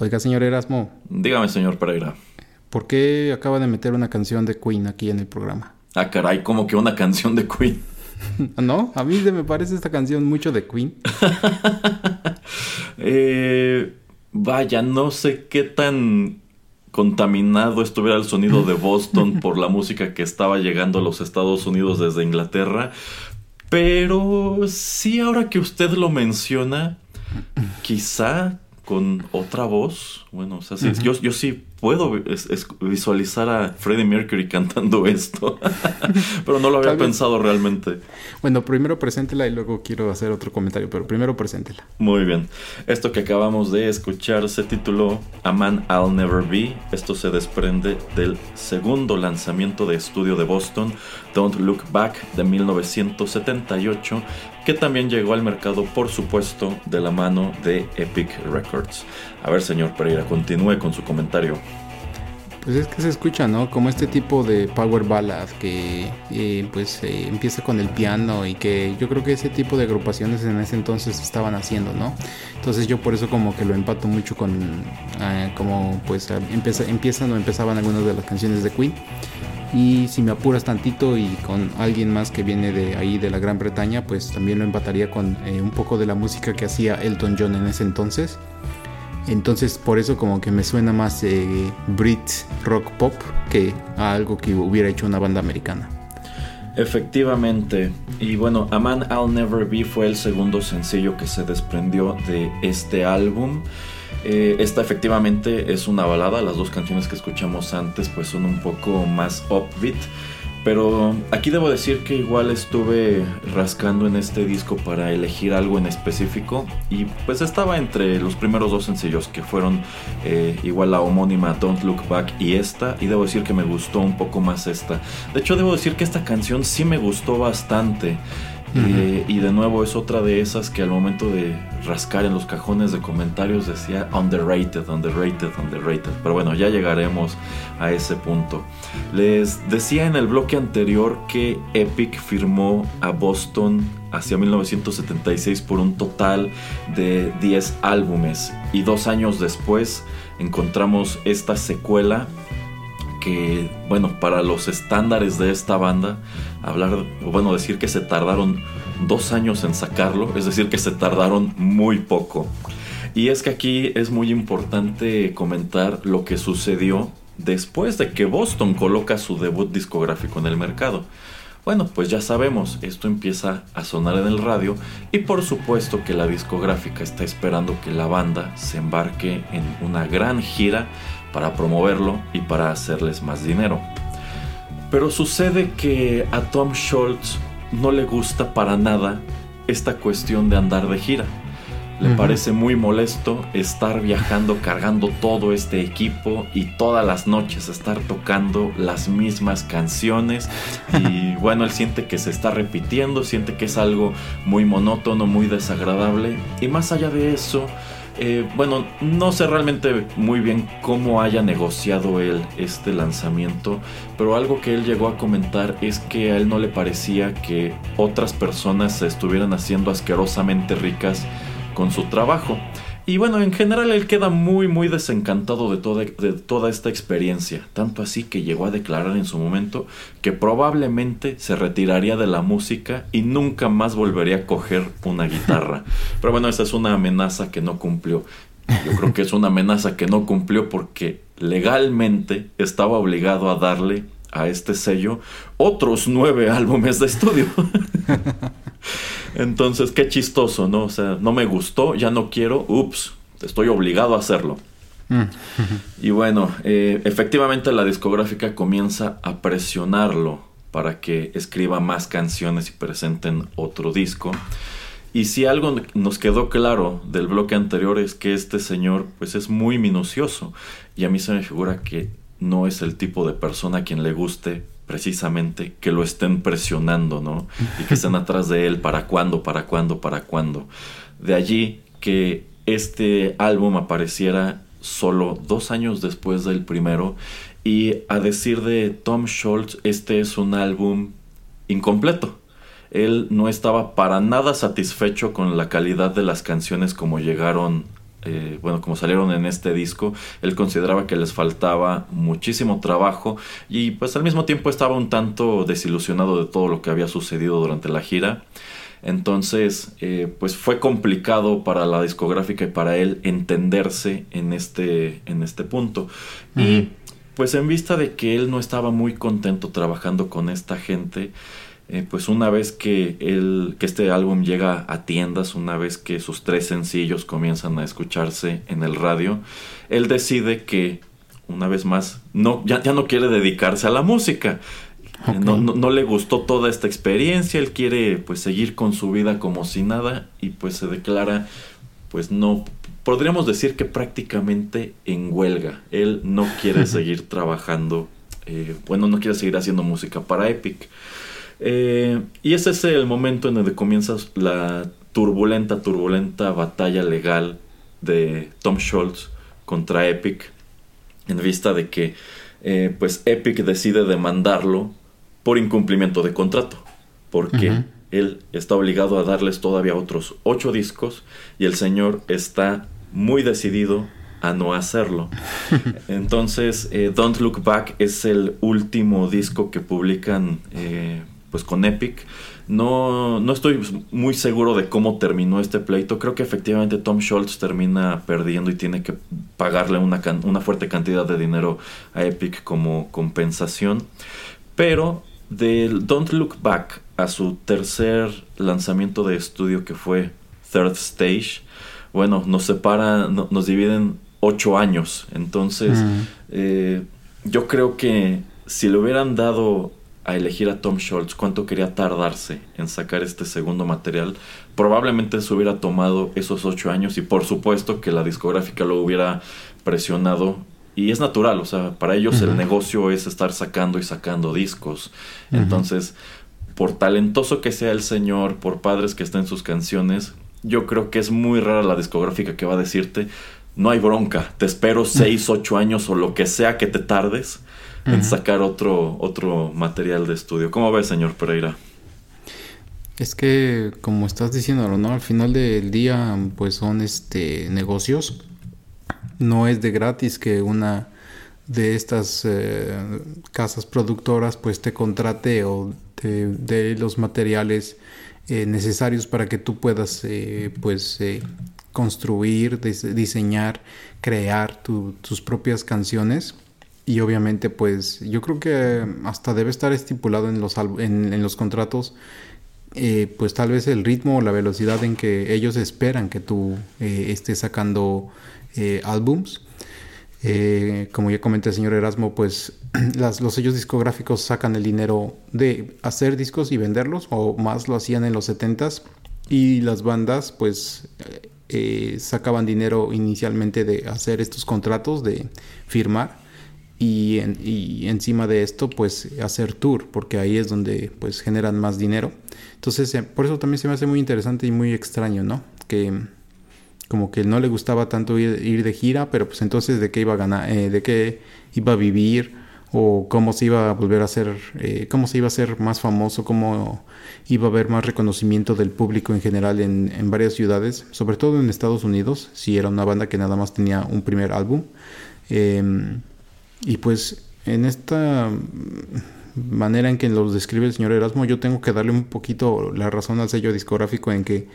Oiga, señor Erasmo, Dígame, señor Pereira. ¿por qué acaba de meter una canción de Queen aquí en el programa? Ah, caray, como que una canción de Queen. ¿No? A mí me parece esta canción mucho de Queen. Eh, vaya, no sé qué tan contaminado estuviera el sonido de Boston por la música que estaba llegando a los Estados Unidos desde Inglaterra. Pero sí, ahora que usted lo menciona, quizá con otra voz. Bueno, o sea, sí, yo, yo sí puedo es- es- visualizar a Freddie Mercury cantando esto. pero no lo había pensado realmente. Bueno, primero preséntela y luego quiero hacer otro comentario, pero primero preséntela. Muy bien. Esto que acabamos de escuchar se tituló A Man I'll Never Be. Esto se desprende del segundo lanzamiento de estudio de Boston, Don't Look Back, de 1978, que también llegó al mercado, por supuesto, de la mano de Epic Records. A ver, señor Pereira, continúe con su comentario. Pues es que se escucha, ¿no? Como este tipo de power ballad que eh, pues eh, empieza con el piano y que yo creo que ese tipo de agrupaciones en ese entonces estaban haciendo, ¿no? Entonces yo por eso como que lo empato mucho con eh, como pues a- empieza, empiezan o empezaban algunas de las canciones de Queen. Y si me apuras tantito y con alguien más que viene de ahí de la Gran Bretaña, pues también lo empataría con eh, un poco de la música que hacía Elton John en ese entonces. Entonces por eso como que me suena más eh, Brit rock pop que a algo que hubiera hecho una banda americana. Efectivamente, y bueno, A Man I'll Never Be fue el segundo sencillo que se desprendió de este álbum. Eh, esta efectivamente es una balada, las dos canciones que escuchamos antes pues son un poco más upbeat, pero aquí debo decir que igual estuve rascando en este disco para elegir algo en específico y pues estaba entre los primeros dos sencillos que fueron eh, igual la homónima Don't Look Back y esta y debo decir que me gustó un poco más esta. De hecho debo decir que esta canción sí me gustó bastante. Eh, y de nuevo es otra de esas que al momento de rascar en los cajones de comentarios decía underrated, underrated, underrated. Pero bueno, ya llegaremos a ese punto. Les decía en el bloque anterior que Epic firmó a Boston hacia 1976 por un total de 10 álbumes. Y dos años después encontramos esta secuela que, bueno, para los estándares de esta banda, hablar, bueno, decir que se tardaron dos años en sacarlo, es decir, que se tardaron muy poco. Y es que aquí es muy importante comentar lo que sucedió después de que Boston coloca su debut discográfico en el mercado. Bueno, pues ya sabemos, esto empieza a sonar en el radio y por supuesto que la discográfica está esperando que la banda se embarque en una gran gira para promoverlo y para hacerles más dinero. Pero sucede que a Tom Schultz no le gusta para nada esta cuestión de andar de gira. Le parece muy molesto estar viajando cargando todo este equipo y todas las noches estar tocando las mismas canciones. Y bueno, él siente que se está repitiendo, siente que es algo muy monótono, muy desagradable. Y más allá de eso, eh, bueno, no sé realmente muy bien cómo haya negociado él este lanzamiento, pero algo que él llegó a comentar es que a él no le parecía que otras personas se estuvieran haciendo asquerosamente ricas con su trabajo. Y bueno, en general él queda muy muy desencantado de toda, de toda esta experiencia, tanto así que llegó a declarar en su momento que probablemente se retiraría de la música y nunca más volvería a coger una guitarra. Pero bueno, esa es una amenaza que no cumplió. Yo creo que es una amenaza que no cumplió porque legalmente estaba obligado a darle a este sello otros nueve álbumes de estudio. Entonces, qué chistoso, ¿no? O sea, no me gustó, ya no quiero, ups, estoy obligado a hacerlo. Mm. Y bueno, eh, efectivamente la discográfica comienza a presionarlo para que escriba más canciones y presenten otro disco. Y si algo nos quedó claro del bloque anterior es que este señor pues es muy minucioso y a mí se me figura que no es el tipo de persona a quien le guste precisamente que lo estén presionando, ¿no? Y que estén atrás de él para cuándo, para cuándo, para cuándo. De allí que este álbum apareciera solo dos años después del primero y a decir de Tom Schultz, este es un álbum incompleto. Él no estaba para nada satisfecho con la calidad de las canciones como llegaron eh, bueno, como salieron en este disco, él consideraba que les faltaba muchísimo trabajo y pues al mismo tiempo estaba un tanto desilusionado de todo lo que había sucedido durante la gira. Entonces, eh, pues fue complicado para la discográfica y para él entenderse en este, en este punto. Y pues en vista de que él no estaba muy contento trabajando con esta gente, eh, pues una vez que, él, que este álbum llega a tiendas, una vez que sus tres sencillos comienzan a escucharse en el radio, él decide que, una vez más, no, ya, ya no quiere dedicarse a la música. No, no, no, le gustó toda esta experiencia, él quiere pues seguir con su vida como si nada y pues se declara pues no, podríamos decir que prácticamente en huelga. Él no quiere seguir trabajando, eh, bueno, no quiere seguir haciendo música para Epic. Eh, y ese es el momento en el que comienza la turbulenta, turbulenta batalla legal de Tom Schultz contra Epic en vista de que eh, pues Epic decide demandarlo por incumplimiento de contrato, porque él está obligado a darles todavía otros ocho discos y el señor está muy decidido a no hacerlo. Entonces, eh, Don't Look Back es el último disco que publican eh, pues con Epic. No, no estoy muy seguro de cómo terminó este pleito. Creo que efectivamente Tom Schultz termina perdiendo y tiene que pagarle una, una fuerte cantidad de dinero a Epic como compensación. Pero del Don't Look Back a su tercer lanzamiento de estudio que fue Third Stage, bueno, nos separa, nos dividen ocho años. Entonces, eh, yo creo que si le hubieran dado a elegir a Tom Schultz cuánto quería tardarse en sacar este segundo material, probablemente se hubiera tomado esos ocho años y por supuesto que la discográfica lo hubiera presionado. Y es natural, o sea, para ellos el negocio es estar sacando y sacando discos. Entonces, por talentoso que sea el señor, por padres que estén sus canciones, yo creo que es muy rara la discográfica que va a decirte, no hay bronca, te espero seis, ocho años o lo que sea que te tardes en sacar otro, otro material de estudio. ¿Cómo ves, señor Pereira? Es que, como estás diciendo, ¿no? Al final del día, pues son este negocios. No es de gratis que una de estas eh, casas productoras pues te contrate o te dé los materiales eh, necesarios para que tú puedas eh, pues construir, diseñar, crear tus propias canciones y obviamente pues yo creo que hasta debe estar estipulado en los, en, los contratos eh, pues tal vez el ritmo o la velocidad en que ellos esperan que tú eh, estés sacando eh, álbums. como ya comenté señor Erasmo, pues los sellos discográficos sacan el dinero de hacer discos y venderlos, o más lo hacían en los 70s, y las bandas pues sacaban dinero inicialmente de hacer estos contratos, de firmar, y, y, encima de esto pues hacer tour porque ahí es donde pues generan más dinero. Entonces eh, por eso también se me hace muy interesante y muy extraño no que como que no le gustaba tanto ir, de gira pero pues entonces de qué iba a ganar eh, de qué iba a vivir o cómo se iba a volver a hacer eh, cómo se iba a ser más famoso cómo iba a haber más reconocimiento del público en general en, en varias ciudades sobre todo en Estados Unidos si era una banda que nada más tenía un primer álbum. Eh, y pues en esta manera en que los describe el señor Erasmo, yo tengo que darle un poquito la razón al sello discográfico en que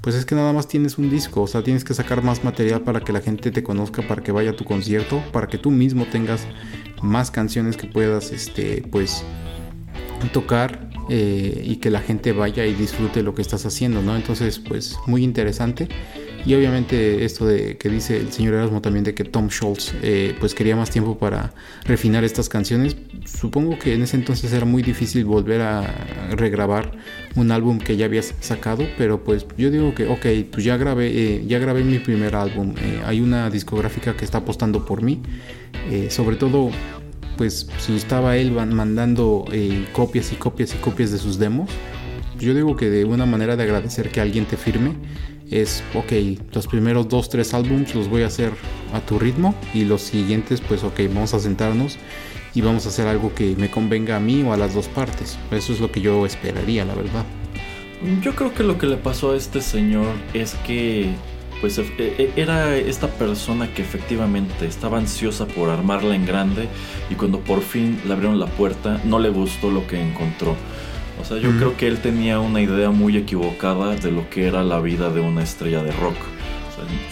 pues es que nada más tienes un disco, o sea, tienes que sacar más material para que la gente te conozca, para que vaya a tu concierto, para que tú mismo tengas más canciones que puedas, este, pues, tocar eh, y que la gente vaya y disfrute lo que estás haciendo, ¿no? Entonces, pues, muy interesante. Y obviamente esto de que dice el señor Erasmo también de que Tom Schultz eh, pues quería más tiempo para refinar estas canciones. Supongo que en ese entonces era muy difícil volver a regrabar un álbum que ya habías sacado, pero pues yo digo que ok, pues ya grabé, eh, ya grabé mi primer álbum. Eh, hay una discográfica que está apostando por mí. sobre todo pues si estaba él mandando copias y copias y copias de sus demos, yo digo que de una manera de agradecer que alguien te firme es, ok, los primeros dos, tres álbums los voy a hacer a tu ritmo y los siguientes, pues, ok, vamos a sentarnos y vamos a hacer algo que me convenga a mí o a las dos partes. Eso es lo que yo esperaría, la verdad. Yo creo que lo que le pasó a este señor es que pues e- e- era esta persona que efectivamente estaba ansiosa por armarla en grande y cuando por fin le abrieron la puerta no le gustó lo que encontró. O sea, yo creo que él tenía una idea muy equivocada de lo que era la vida de una estrella de rock.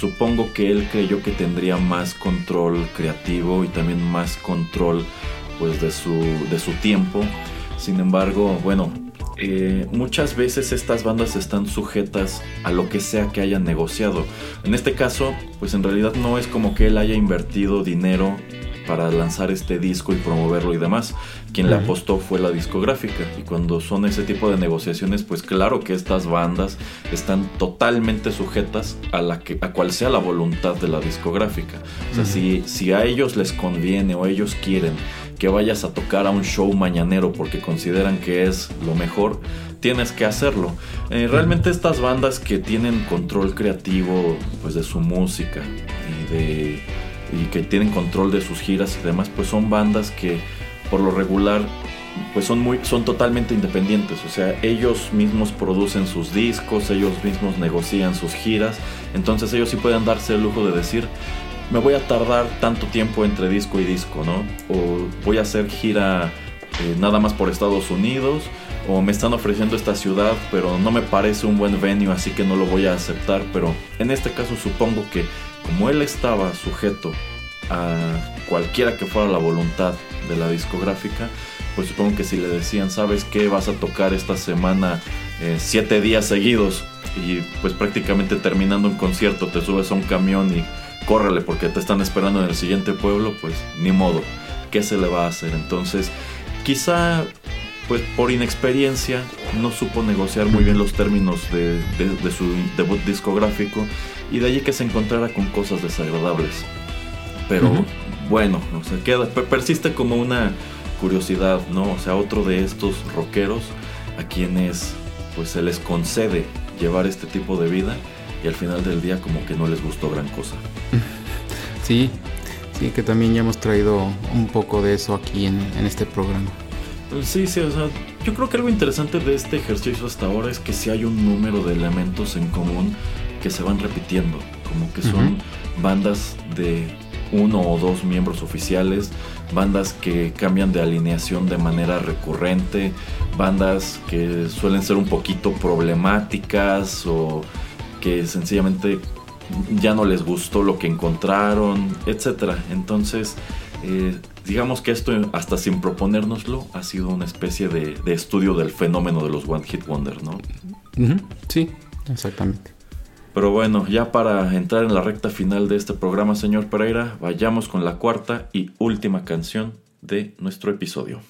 Supongo que él creyó que tendría más control creativo y también más control pues de su, de su tiempo. Sin embargo, bueno, eh, muchas veces estas bandas están sujetas a lo que sea que hayan negociado. En este caso, pues en realidad no es como que él haya invertido dinero para lanzar este disco y promoverlo y demás. Quien le Ujú. apostó fue la discográfica. Y cuando son ese tipo de negociaciones, pues claro que estas bandas están totalmente sujetas a la que a cual sea la voluntad de la discográfica. O sea, Ujú. si, si a ellos les conviene o ellos quieren que vayas a tocar a un show mañanero porque consideran que es lo mejor, tienes que hacerlo. Eh, realmente estas bandas que tienen control creativo pues de su música y de y que tienen control de sus giras y demás, pues son bandas que por lo regular pues son muy son totalmente independientes, o sea, ellos mismos producen sus discos, ellos mismos negocian sus giras, entonces ellos sí pueden darse el lujo de decir me voy a tardar tanto tiempo entre disco y disco, ¿no? O voy a hacer gira eh, nada más por Estados Unidos, o me están ofreciendo esta ciudad, pero no me parece un buen venue, así que no lo voy a aceptar. Pero en este caso supongo que como él estaba sujeto a cualquiera que fuera la voluntad de la discográfica, pues supongo que si le decían, ¿sabes qué? Vas a tocar esta semana eh, siete días seguidos y pues prácticamente terminando un concierto te subes a un camión y córrele porque te están esperando en el siguiente pueblo, pues ni modo, ¿qué se le va a hacer? Entonces, quizá pues por inexperiencia no supo negociar muy bien los términos de, de- de su debut discográfico y de allí que se encontrara con cosas desagradables. Pero bueno, o sea, queda, per- persiste como una curiosidad, ¿no? O sea, otro de estos rockeros a quienes pues se les concede llevar este tipo de vida y al final del día como que no les gustó gran cosa. Sí, sí, que también ya hemos traído un poco de eso aquí en, en este programa. Pues Sí, sí, o sea, yo creo que algo interesante de este ejercicio hasta ahora es que sí hay un número de elementos en común que se van repitiendo, como que son bandas de uno o dos miembros oficiales, bandas que cambian de alineación de manera recurrente, bandas que suelen ser un poquito problemáticas o que sencillamente ya no les gustó lo que encontraron, etcétera. Entonces, eh, digamos que esto, hasta sin proponérnoslo, ha sido una especie de, de estudio del fenómeno de los One Hit Wonder, ¿no? Sí, exactamente. Pero bueno, ya para entrar en la recta final de este programa, señor Pereira, vayamos con la cuarta y última canción de nuestro episodio.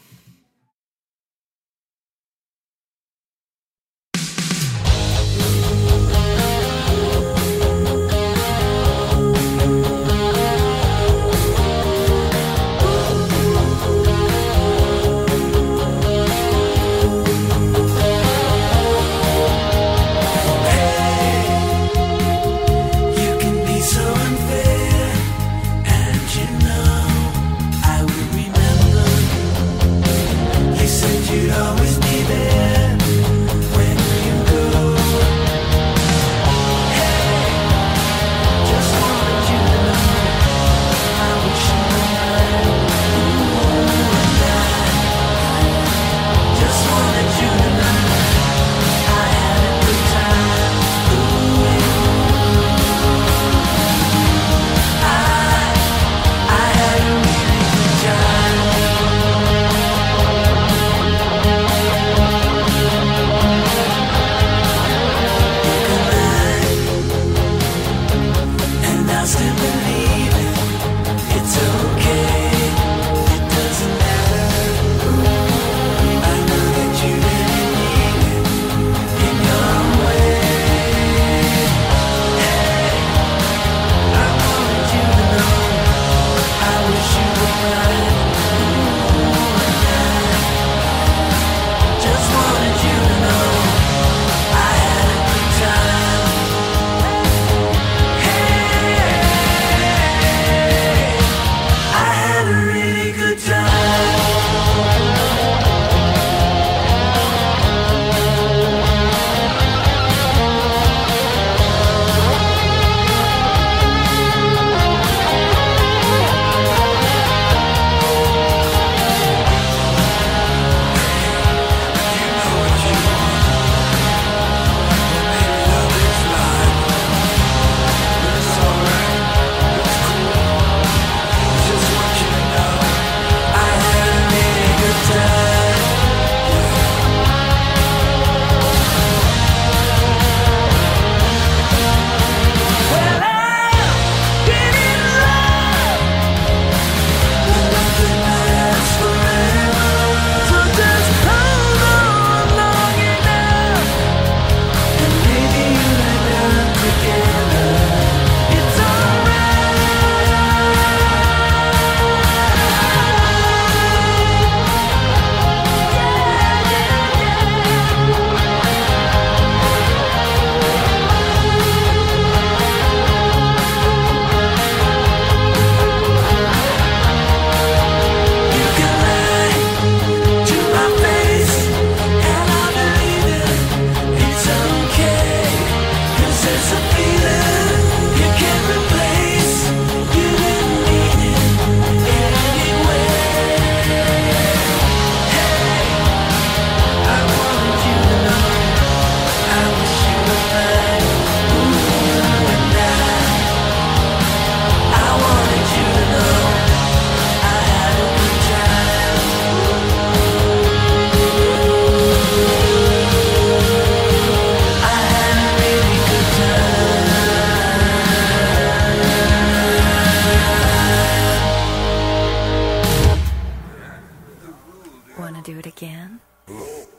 Ugh.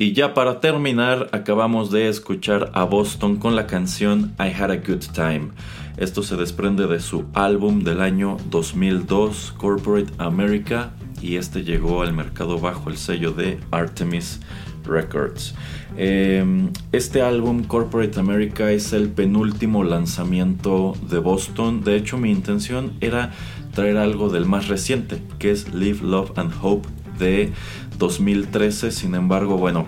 Y ya para terminar, acabamos de escuchar a Boston con la canción I Had a Good Time. Esto se desprende de su álbum del año 2002, Corporate America, y este llegó al mercado bajo el sello de Artemis Records. Eh, este álbum, Corporate America, es el penúltimo lanzamiento de Boston. De hecho, mi intención era traer algo del más reciente, que es Live, Love and Hope de 2013. Sin embargo, bueno,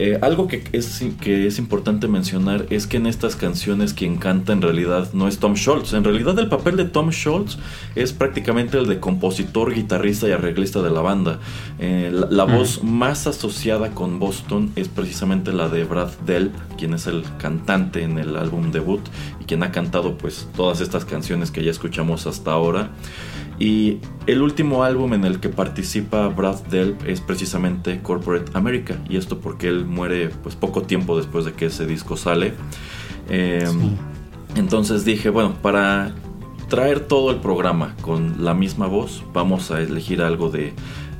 eh, algo que es, que es importante mencionar es que en estas canciones quien canta en realidad no es Tom Scholz. En realidad el papel de Tom Scholz es prácticamente el de compositor, guitarrista y arreglista de la banda. Eh, la, la voz más asociada con Boston es precisamente la de Brad Delp, quien es el cantante en el álbum debut y quien ha cantado pues todas estas canciones que ya escuchamos hasta ahora. Y el último álbum en el que participa Brad Delp es precisamente Corporate America. Y esto porque él muere pues poco tiempo después de que ese disco sale. Eh, Entonces dije, bueno, para traer todo el programa con la misma voz, vamos a elegir algo de,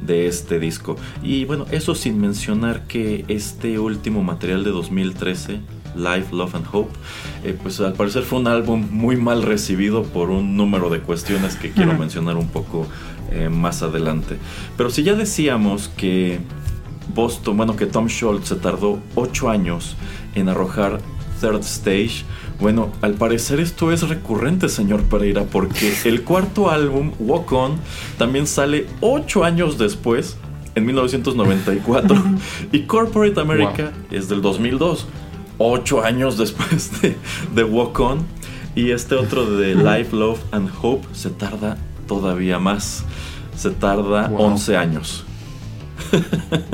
de este disco. Y bueno, eso sin mencionar que este último material de 2013 Life, Love and Hope, eh, pues al parecer fue un álbum muy mal recibido por un número de cuestiones que quiero mencionar un poco eh, más adelante. Pero si ya decíamos que Boston, bueno, que Tom Scholz se tardó 8 años en arrojar Third Stage, bueno, al parecer esto es recurrente, señor Pereira, porque el cuarto álbum, Walk On, también sale 8 años después, en 1994, y Corporate America es del 2002, 8 años después de, de Walk On, y este otro de Life, Love and Hope se tarda todavía más, se tarda Wow. 11 años.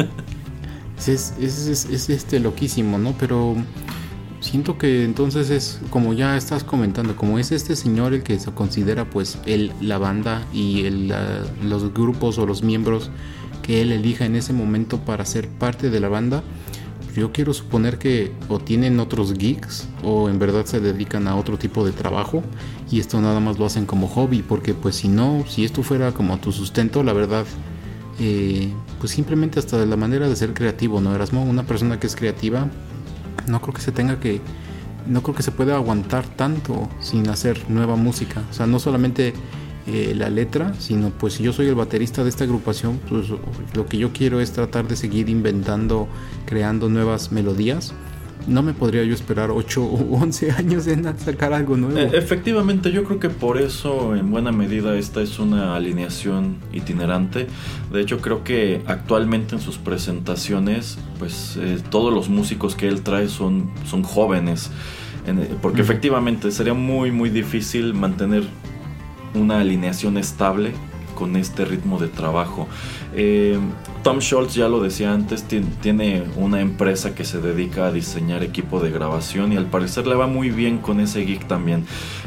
Es, es, es- es- es, este loquísimo, ¿no? Pero siento que entonces es como ya estás comentando, como es este señor el que se considera pues el, la banda y el, la- los grupos o los miembros que él elija en ese momento para ser parte de la banda. Yo quiero suponer que o tienen otros gigs o en verdad se dedican a otro tipo de trabajo y esto nada más lo hacen como hobby porque pues si no, si esto fuera como tu sustento, la verdad eh, pues simplemente hasta de la manera de ser creativo, ¿no, Erasmo? Una persona que es creativa, no creo que se tenga que, no creo que se pueda aguantar tanto sin hacer nueva música. O sea, no solamente eh, la letra, sino pues si yo soy el baterista de esta agrupación, pues lo que yo quiero es tratar de seguir inventando, creando nuevas melodías. No me podría yo esperar 8 o 11 años en sacar algo nuevo. Eh, Efectivamente, yo creo que por eso en buena medida esta es una alineación itinerante. De hecho, creo que actualmente en sus presentaciones, pues eh, todos los músicos que él trae son, son jóvenes. En- porque efectivamente sería muy muy difícil mantener una alineación estable con este ritmo de trabajo. Eh, Tom Scholz, ya lo decía antes, tien- tiene una empresa que se dedica a diseñar equipo de grabación y al parecer le va muy bien con ese geek también.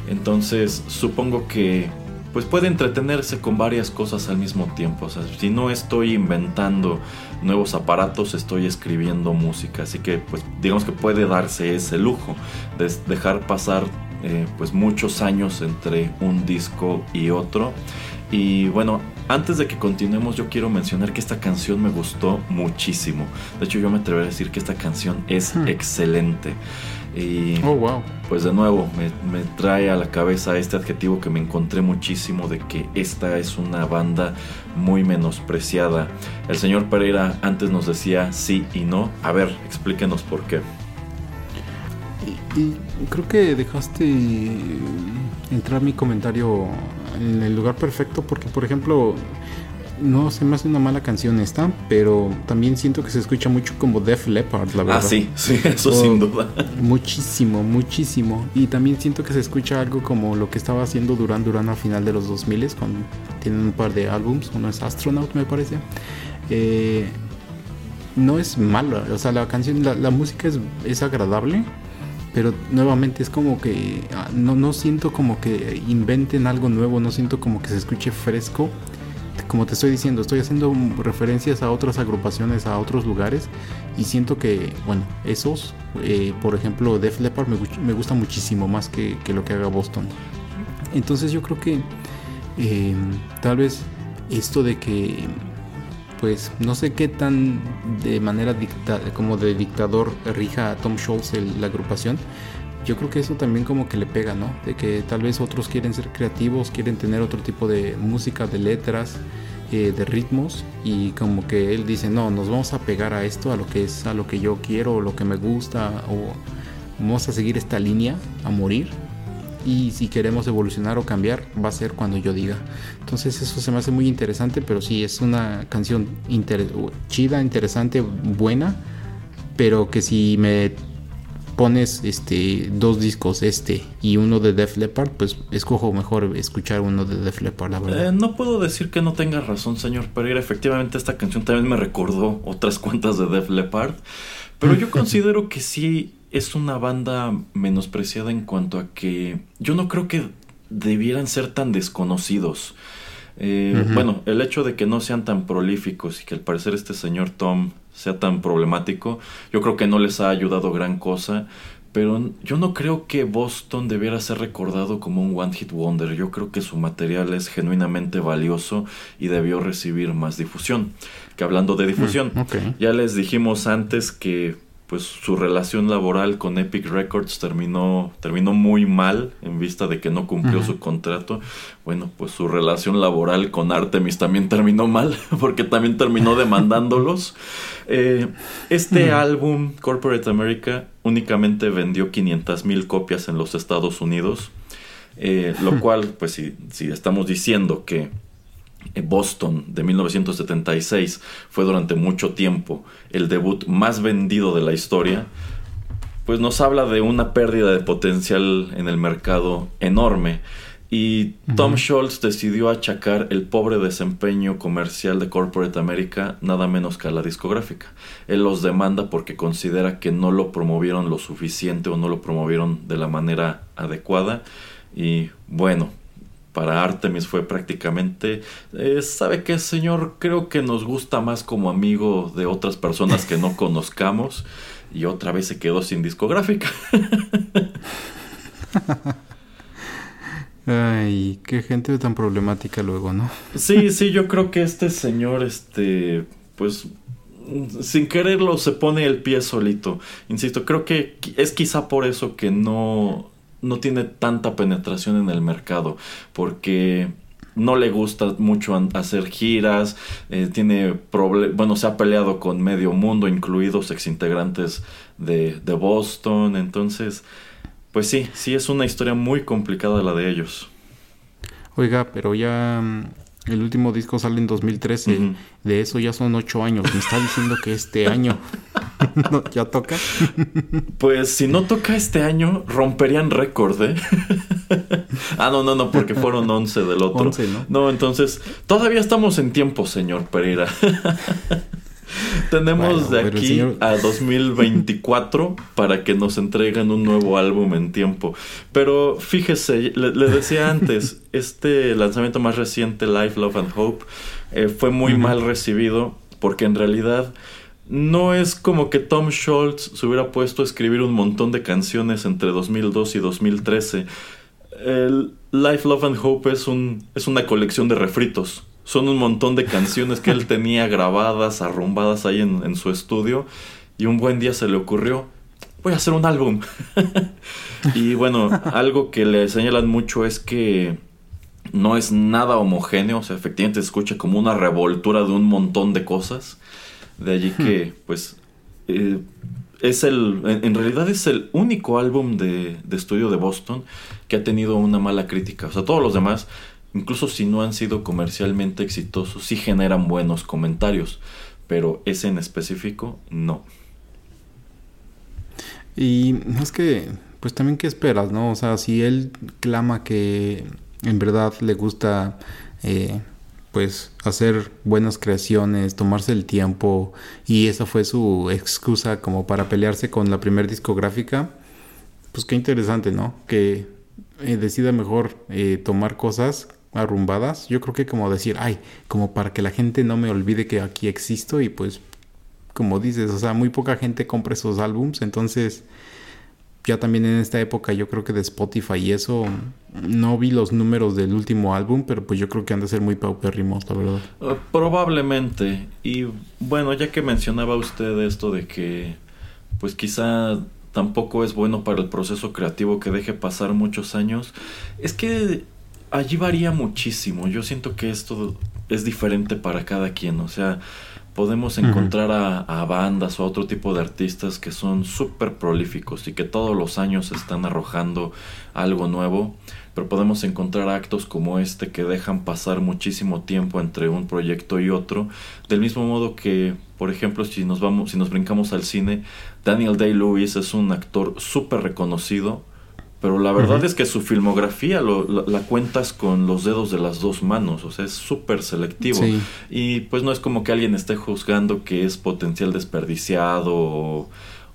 Entonces supongo que pues puede entretenerse con varias cosas al mismo tiempo. O sea, si no estoy inventando nuevos aparatos, estoy escribiendo música. Así que pues digamos que puede darse ese lujo de dejar pasar eh, pues muchos años entre un disco y otro. Y bueno, antes de que continuemos yo quiero mencionar que esta canción me gustó muchísimo. De hecho yo me atrevo a decir que esta canción es Hmm. excelente. Y Oh, wow. pues de nuevo me, me trae a la cabeza este adjetivo que me encontré muchísimo de que esta es una banda muy menospreciada. El señor Pereira antes nos decía sí y no. A ver, explíquenos por qué. Y, creo que dejaste entrar mi comentario en el lugar perfecto porque, por ejemplo, no se me hace una mala canción esta, pero también siento que se escucha mucho como Def Leppard, la verdad. Ah, sí, sí, eso Oh, sin duda. Muchísimo, muchísimo. Y también siento que se escucha algo como lo que estaba haciendo Duran Duran a final de los 2000 cuando tienen un par de álbums. Uno es Astronaut, me parece. Eh, no es malo, o sea, la canción, la, la música es, es agradable. Pero nuevamente es como que ah, no, no siento como que inventen algo nuevo, no siento como que se escuche fresco. Como te estoy diciendo, estoy haciendo referencias a otras agrupaciones, a otros lugares. Y siento que, bueno, esos, eh, por ejemplo, Def Leppard me, me gusta muchísimo más que, que lo que haga Boston. Entonces yo creo que eh, tal vez esto de que, pues no sé qué tan de manera dicta como de dictador rija a Tom Schultz el- la agrupación. Yo creo que eso también como que le pega, ¿no? De que tal vez otros quieren ser creativos, quieren tener otro tipo de música, de letras, eh, de ritmos y como que él dice, no, nos vamos a pegar a esto, a lo que es, a lo que yo quiero, lo que me gusta, o vamos a seguir esta línea a morir y si queremos evolucionar o cambiar va a ser cuando yo diga. Entonces eso se me hace muy interesante, pero sí es una canción inter- chida, interesante, buena, pero que si me pones este dos discos este y uno de Def Leppard, pues escojo mejor escuchar uno de Def Leppard, la verdad. Eh, no puedo decir que no tenga razón, señor Pereira. Efectivamente, esta canción también me recordó otras cuantas de Def Leppard. Pero yo considero que sí es una banda menospreciada en cuanto a que yo no creo que debieran ser tan desconocidos. Eh. Bueno, el hecho de que no sean tan prolíficos y que al parecer este señor Tom sea tan problemático, yo creo que no les ha ayudado gran cosa. Pero yo no creo que Boston debiera ser recordado como un One Hit Wonder. Yo creo que su material es genuinamente valioso y debió recibir más difusión. Que hablando de difusión, Mm, ya les dijimos antes que pues su relación laboral con Epic Records terminó terminó muy mal en vista de que no cumplió su contrato. Bueno, pues su relación laboral con Artemis también terminó mal porque también terminó demandándolos. Eh, este álbum Corporate America únicamente vendió 500 mil copias en los Estados Unidos, eh, lo cual, pues si, si estamos diciendo que Boston de 1976 fue durante mucho tiempo el debut más vendido de la historia, pues nos habla de una pérdida de potencial en el mercado enorme. Y Tom Ujú. Schultz decidió achacar el pobre desempeño comercial de Corporate America nada menos que a la discográfica. Él los demanda porque considera que no lo promovieron lo suficiente o no lo promovieron de la manera adecuada. Y bueno, para Artemis fue prácticamente, eh, ¿sabe qué, señor? Creo que nos gusta más como amigo de otras personas que no conozcamos. Y otra vez se quedó sin discográfica. Ay, qué gente tan problemática luego, ¿no? Sí, sí, yo creo que este señor, este, pues, sin quererlo se pone el pie solito. Insisto, creo que es quizá por eso que no, no tiene tanta penetración en el mercado, porque no le gusta mucho hacer giras, eh, tiene bueno, se ha peleado con medio mundo, incluidos exintegrantes de, de Boston, entonces, pues sí, sí es una historia muy complicada la de ellos. Oiga, pero ya mm, el último disco sale en 2013. Ujú. De eso ya son ocho años. Me está diciendo que este año no, ya toca. Pues si no toca este año, romperían récord, ¿eh? ah, no, no, no, porque fueron 11 del otro. 11, ¿no? No, entonces, todavía estamos en tiempo, señor Pereira. Tenemos Bueno, de aquí señor- a 2024 para que nos entreguen un nuevo álbum en tiempo. Pero fíjese, le, le decía antes, este lanzamiento más reciente, Life, Love and Hope, eh, fue muy mal recibido porque en realidad no es como que Tom Schultz se hubiera puesto a escribir un montón de canciones entre 2002 y 2013. El Life, Love and Hope es, un, es una colección de refritos. Son un montón de canciones que él tenía grabadas, arrumbadas ahí en, en su estudio. Y un buen día se le ocurrió, voy a hacer un álbum. y bueno, algo que le señalan mucho es que no es nada homogéneo. O sea, efectivamente se escucha como una revoltura de un montón de cosas. De allí que, pues, eh, es el, en, en realidad es el único álbum de, de estudio de Boston que ha tenido una mala crítica. O sea, todos los demás incluso si no han sido comercialmente exitosos, sí generan buenos comentarios, pero ese en específico no. Y es que, pues también qué esperas, ¿no? O sea, si él clama que en verdad le gusta, eh, pues, hacer buenas creaciones, tomarse el tiempo, y esa fue su excusa como para pelearse con la primer discográfica, pues qué interesante, ¿no? Que eh, decida mejor eh, tomar cosas arrumbadas. Yo creo que como decir, ay, como para que la gente no me olvide que aquí existo y pues como dices, o sea, muy poca gente compra esos álbums, entonces ya también en esta época yo creo que de Spotify y eso no vi los números del último álbum, pero pues yo creo que han de ser muy paupérrimos, la verdad. Uh, probablemente. Y bueno, ya que mencionaba usted esto de que pues quizá tampoco es bueno para el proceso creativo que deje pasar muchos años, es que allí varía muchísimo. Yo siento que esto es diferente para cada quien, o sea, podemos encontrar a, a, bandas o a otro tipo de artistas que son súper prolíficos y que todos los años están arrojando algo nuevo, pero podemos encontrar actos como este que dejan pasar muchísimo tiempo entre un proyecto y otro, del mismo modo que, por ejemplo, si nos vamos, si nos brincamos al cine, Daniel Day-Lewis es un actor súper reconocido, pero la verdad uh -huh. es que su filmografía lo, la, la, cuentas con los dedos de las dos manos, o sea, es súper selectivo. Sí. Y pues no es como que alguien esté juzgando que es potencial desperdiciado o,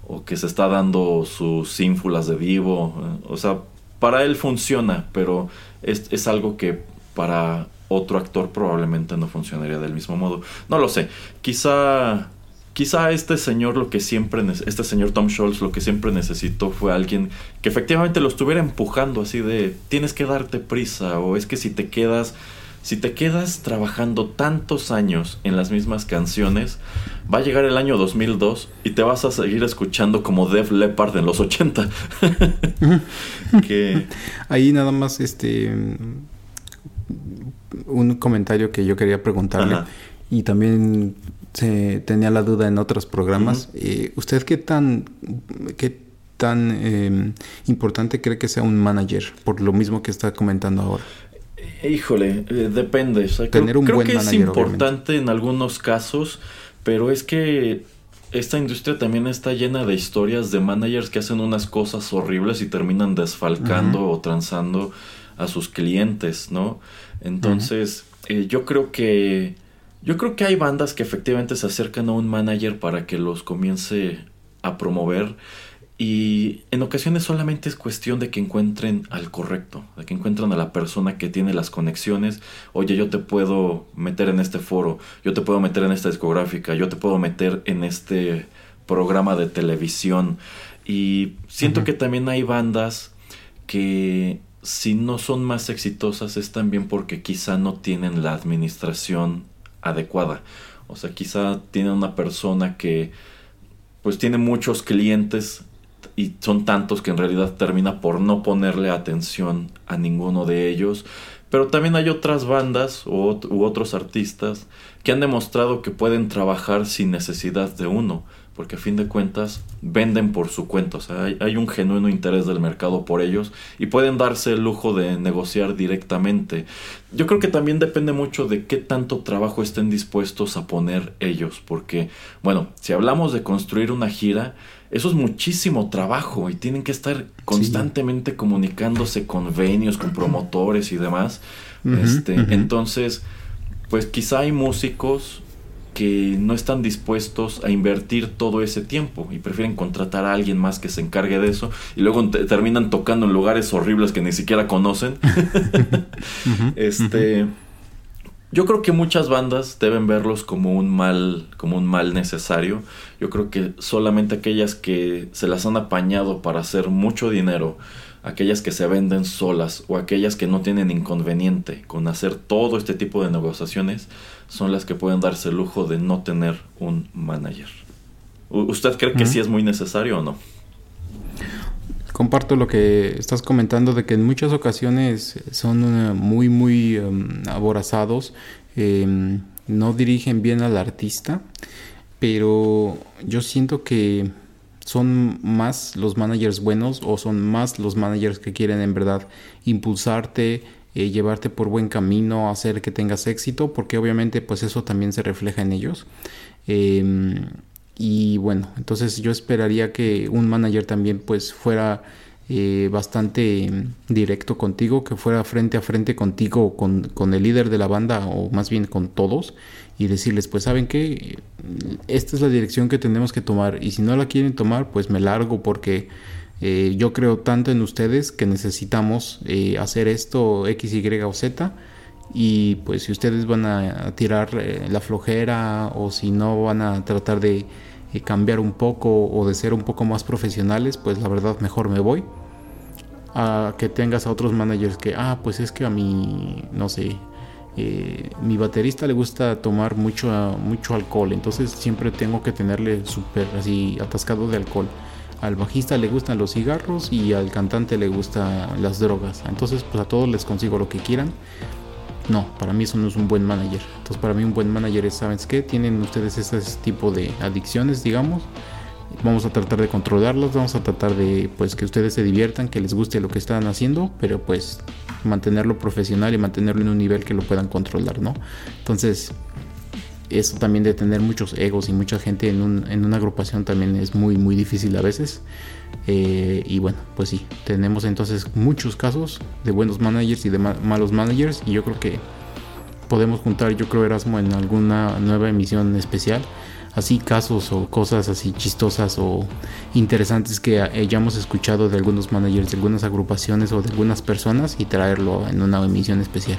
o, que se está dando sus ínfulas de vivo. O sea, para él funciona, pero es, es algo que para otro actor probablemente no funcionaría del mismo modo. No lo sé, quizá quizá este señor lo que siempre este señor Tom Scholz lo que siempre necesitó fue alguien que efectivamente lo estuviera empujando así de tienes que darte prisa o es que si te quedas si te quedas trabajando tantos años en las mismas canciones va a llegar el año 2002 y te vas a seguir escuchando como Def Leppard en los 80 que ahí nada más este un comentario que yo quería preguntarle Ajá. y también se tenía la duda en otros programas. Uh -huh. eh, ¿Usted qué tan, qué tan eh, importante cree que sea un manager? Por lo mismo que está comentando ahora. Híjole, eh, depende. O sea, Tener creo, un creo buen que manager, es importante obviamente. en algunos casos, pero es que esta industria también está llena de historias de managers que hacen unas cosas horribles y terminan desfalcando uh -huh. o transando a sus clientes, ¿no? Entonces, uh -huh. yo creo que yo creo que hay bandas que efectivamente se acercan a un manager para que los comience a promover y en ocasiones solamente es cuestión de que encuentren al correcto, de que encuentren a la persona que tiene las conexiones. Oye, yo te puedo meter en este foro, yo te puedo meter en esta discográfica, yo te puedo meter en este programa de televisión. Y siento uh -huh. que también hay bandas que si no son más exitosas es también porque quizá no tienen la administración adecuada. O sea, quizá tiene una persona que pues tiene muchos clientes y son tantos que en realidad termina por no ponerle atención a ninguno de ellos. Pero también hay otras bandas u, u otros artistas que han demostrado que pueden trabajar sin necesidad de uno porque a fin de cuentas venden por su cuenta, o sea, hay, hay, un genuino interés del mercado por ellos y pueden darse el lujo de negociar directamente. Yo creo que también depende mucho de qué tanto trabajo estén dispuestos a poner ellos, porque, bueno, si hablamos de construir una gira, eso es muchísimo trabajo y tienen que estar constantemente sí. comunicándose con venios, con promotores y demás. Uh -huh, este, uh -huh. Entonces, pues quizá hay músicos que no están dispuestos a invertir todo ese tiempo y prefieren contratar a alguien más que se encargue de eso y luego te terminan tocando en lugares horribles que ni siquiera conocen. este yo creo que muchas bandas deben verlos como un mal como un mal necesario. Yo creo que solamente aquellas que se las han apañado para hacer mucho dinero aquellas que se venden solas o aquellas que no tienen inconveniente con hacer todo este tipo de negociaciones son las que pueden darse el lujo de no tener un manager. ¿Usted cree que uh -huh. sí es muy necesario o no? Comparto lo que estás comentando de que en muchas ocasiones son uh, muy muy um, aborazados, eh, no dirigen bien al artista, pero yo siento que son más los managers buenos o son más los managers que quieren en verdad impulsarte, eh, llevarte por buen camino, hacer que tengas éxito, porque obviamente pues eso también se refleja en ellos. Em, y bueno, entonces yo esperaría que un manager también pues fuera eh, bastante directo contigo, que fuera frente a frente contigo, con, con el líder de la banda o más bien con todos y decirles pues saben que esta es la dirección que tenemos que tomar y si no la quieren tomar pues me largo porque eh, yo creo tanto en ustedes que necesitamos eh, hacer esto X, Y o Z y pues si ustedes van a tirar la flojera o si no van a tratar de cambiar un poco o de ser un poco más profesionales, pues la verdad mejor me voy. A que tengas a otros managers que, ah, pues es que a mí, no sé, eh, mi baterista le gusta tomar mucho, mucho alcohol, entonces siempre tengo que tenerle súper así atascado de alcohol. Al bajista le gustan los cigarros y al cantante le gustan las drogas. Entonces, pues a todos les consigo lo que quieran no, para mí eso no es un buen manager. Entonces, para mí un buen manager es, ¿sabes qué? Tienen ustedes ese tipo de adicciones, digamos. Vamos a tratar de controlarlos, vamos a tratar de pues que ustedes se diviertan, que les guste lo que están haciendo, pero pues mantenerlo profesional y mantenerlo en un nivel que lo puedan controlar, ¿no? Entonces, eso también de tener muchos egos y mucha gente en, un, en una agrupación también es muy, muy difícil a veces. Eh, y bueno, pues sí, tenemos entonces muchos casos de buenos managers y de malos managers. Y yo creo que podemos juntar, yo creo, Erasmo, en alguna nueva emisión especial. Así casos o cosas así chistosas o interesantes que hayamos escuchado de algunos managers, de algunas agrupaciones o de algunas personas y traerlo en una emisión especial.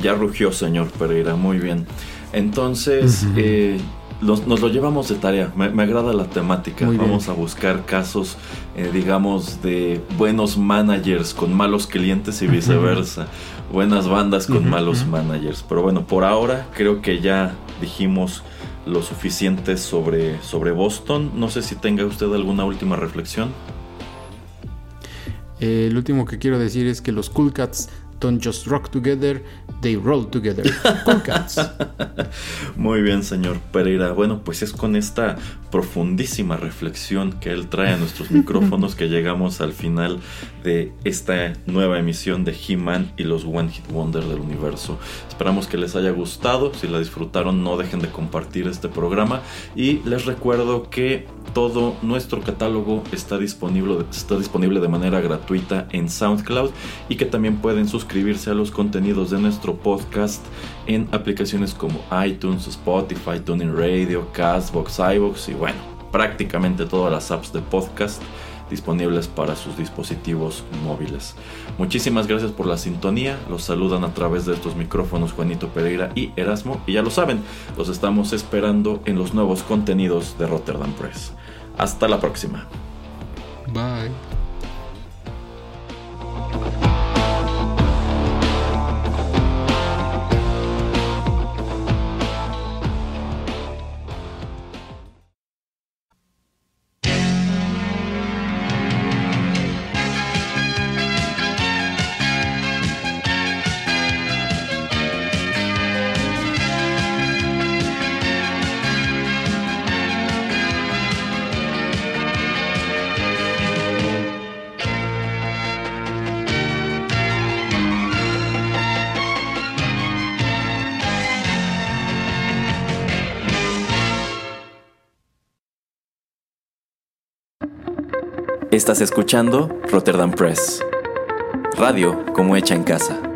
Ya rugió, señor Pereira, muy bien. Entonces, eh, nos lo llevamos de tarea. Me, agrada la temática. Vamos a buscar casos, eh, digamos, de buenos managers con malos clientes y viceversa. Buenas bandas con malos managers. Pero bueno, por ahora creo que ya dijimos lo suficiente sobre, sobre Boston. No sé si tenga usted alguna última reflexión. Eh, el último que quiero decir es que los Cool Cats don't just rock together, they roll together. Muy bien, señor Pereira. Bueno, pues es con esta profundísima reflexión que él trae a nuestros micrófonos que llegamos al final de esta nueva emisión de He-Man y los One Hit Wonder del universo. Esperamos que les haya gustado. Si la disfrutaron, no dejen de compartir este programa. Y les recuerdo que todo nuestro catálogo está disponible, está disponible de manera gratuita en SoundCloud y que también pueden suscribirse a los contenidos de nuestro podcast en aplicaciones como iTunes, Spotify, Tuning Radio, Castbox, iBox y bueno, prácticamente todas las apps de podcast disponibles para sus dispositivos móviles. Muchísimas gracias por la sintonía. Los saludan a través de estos micrófonos Juanito Pereira y Erasmo. Y ya lo saben, los estamos esperando en los nuevos contenidos de Rotterdam Press. Hasta la próxima. Bye. Estás escuchando Rotterdam Press. Radio como hecha en casa.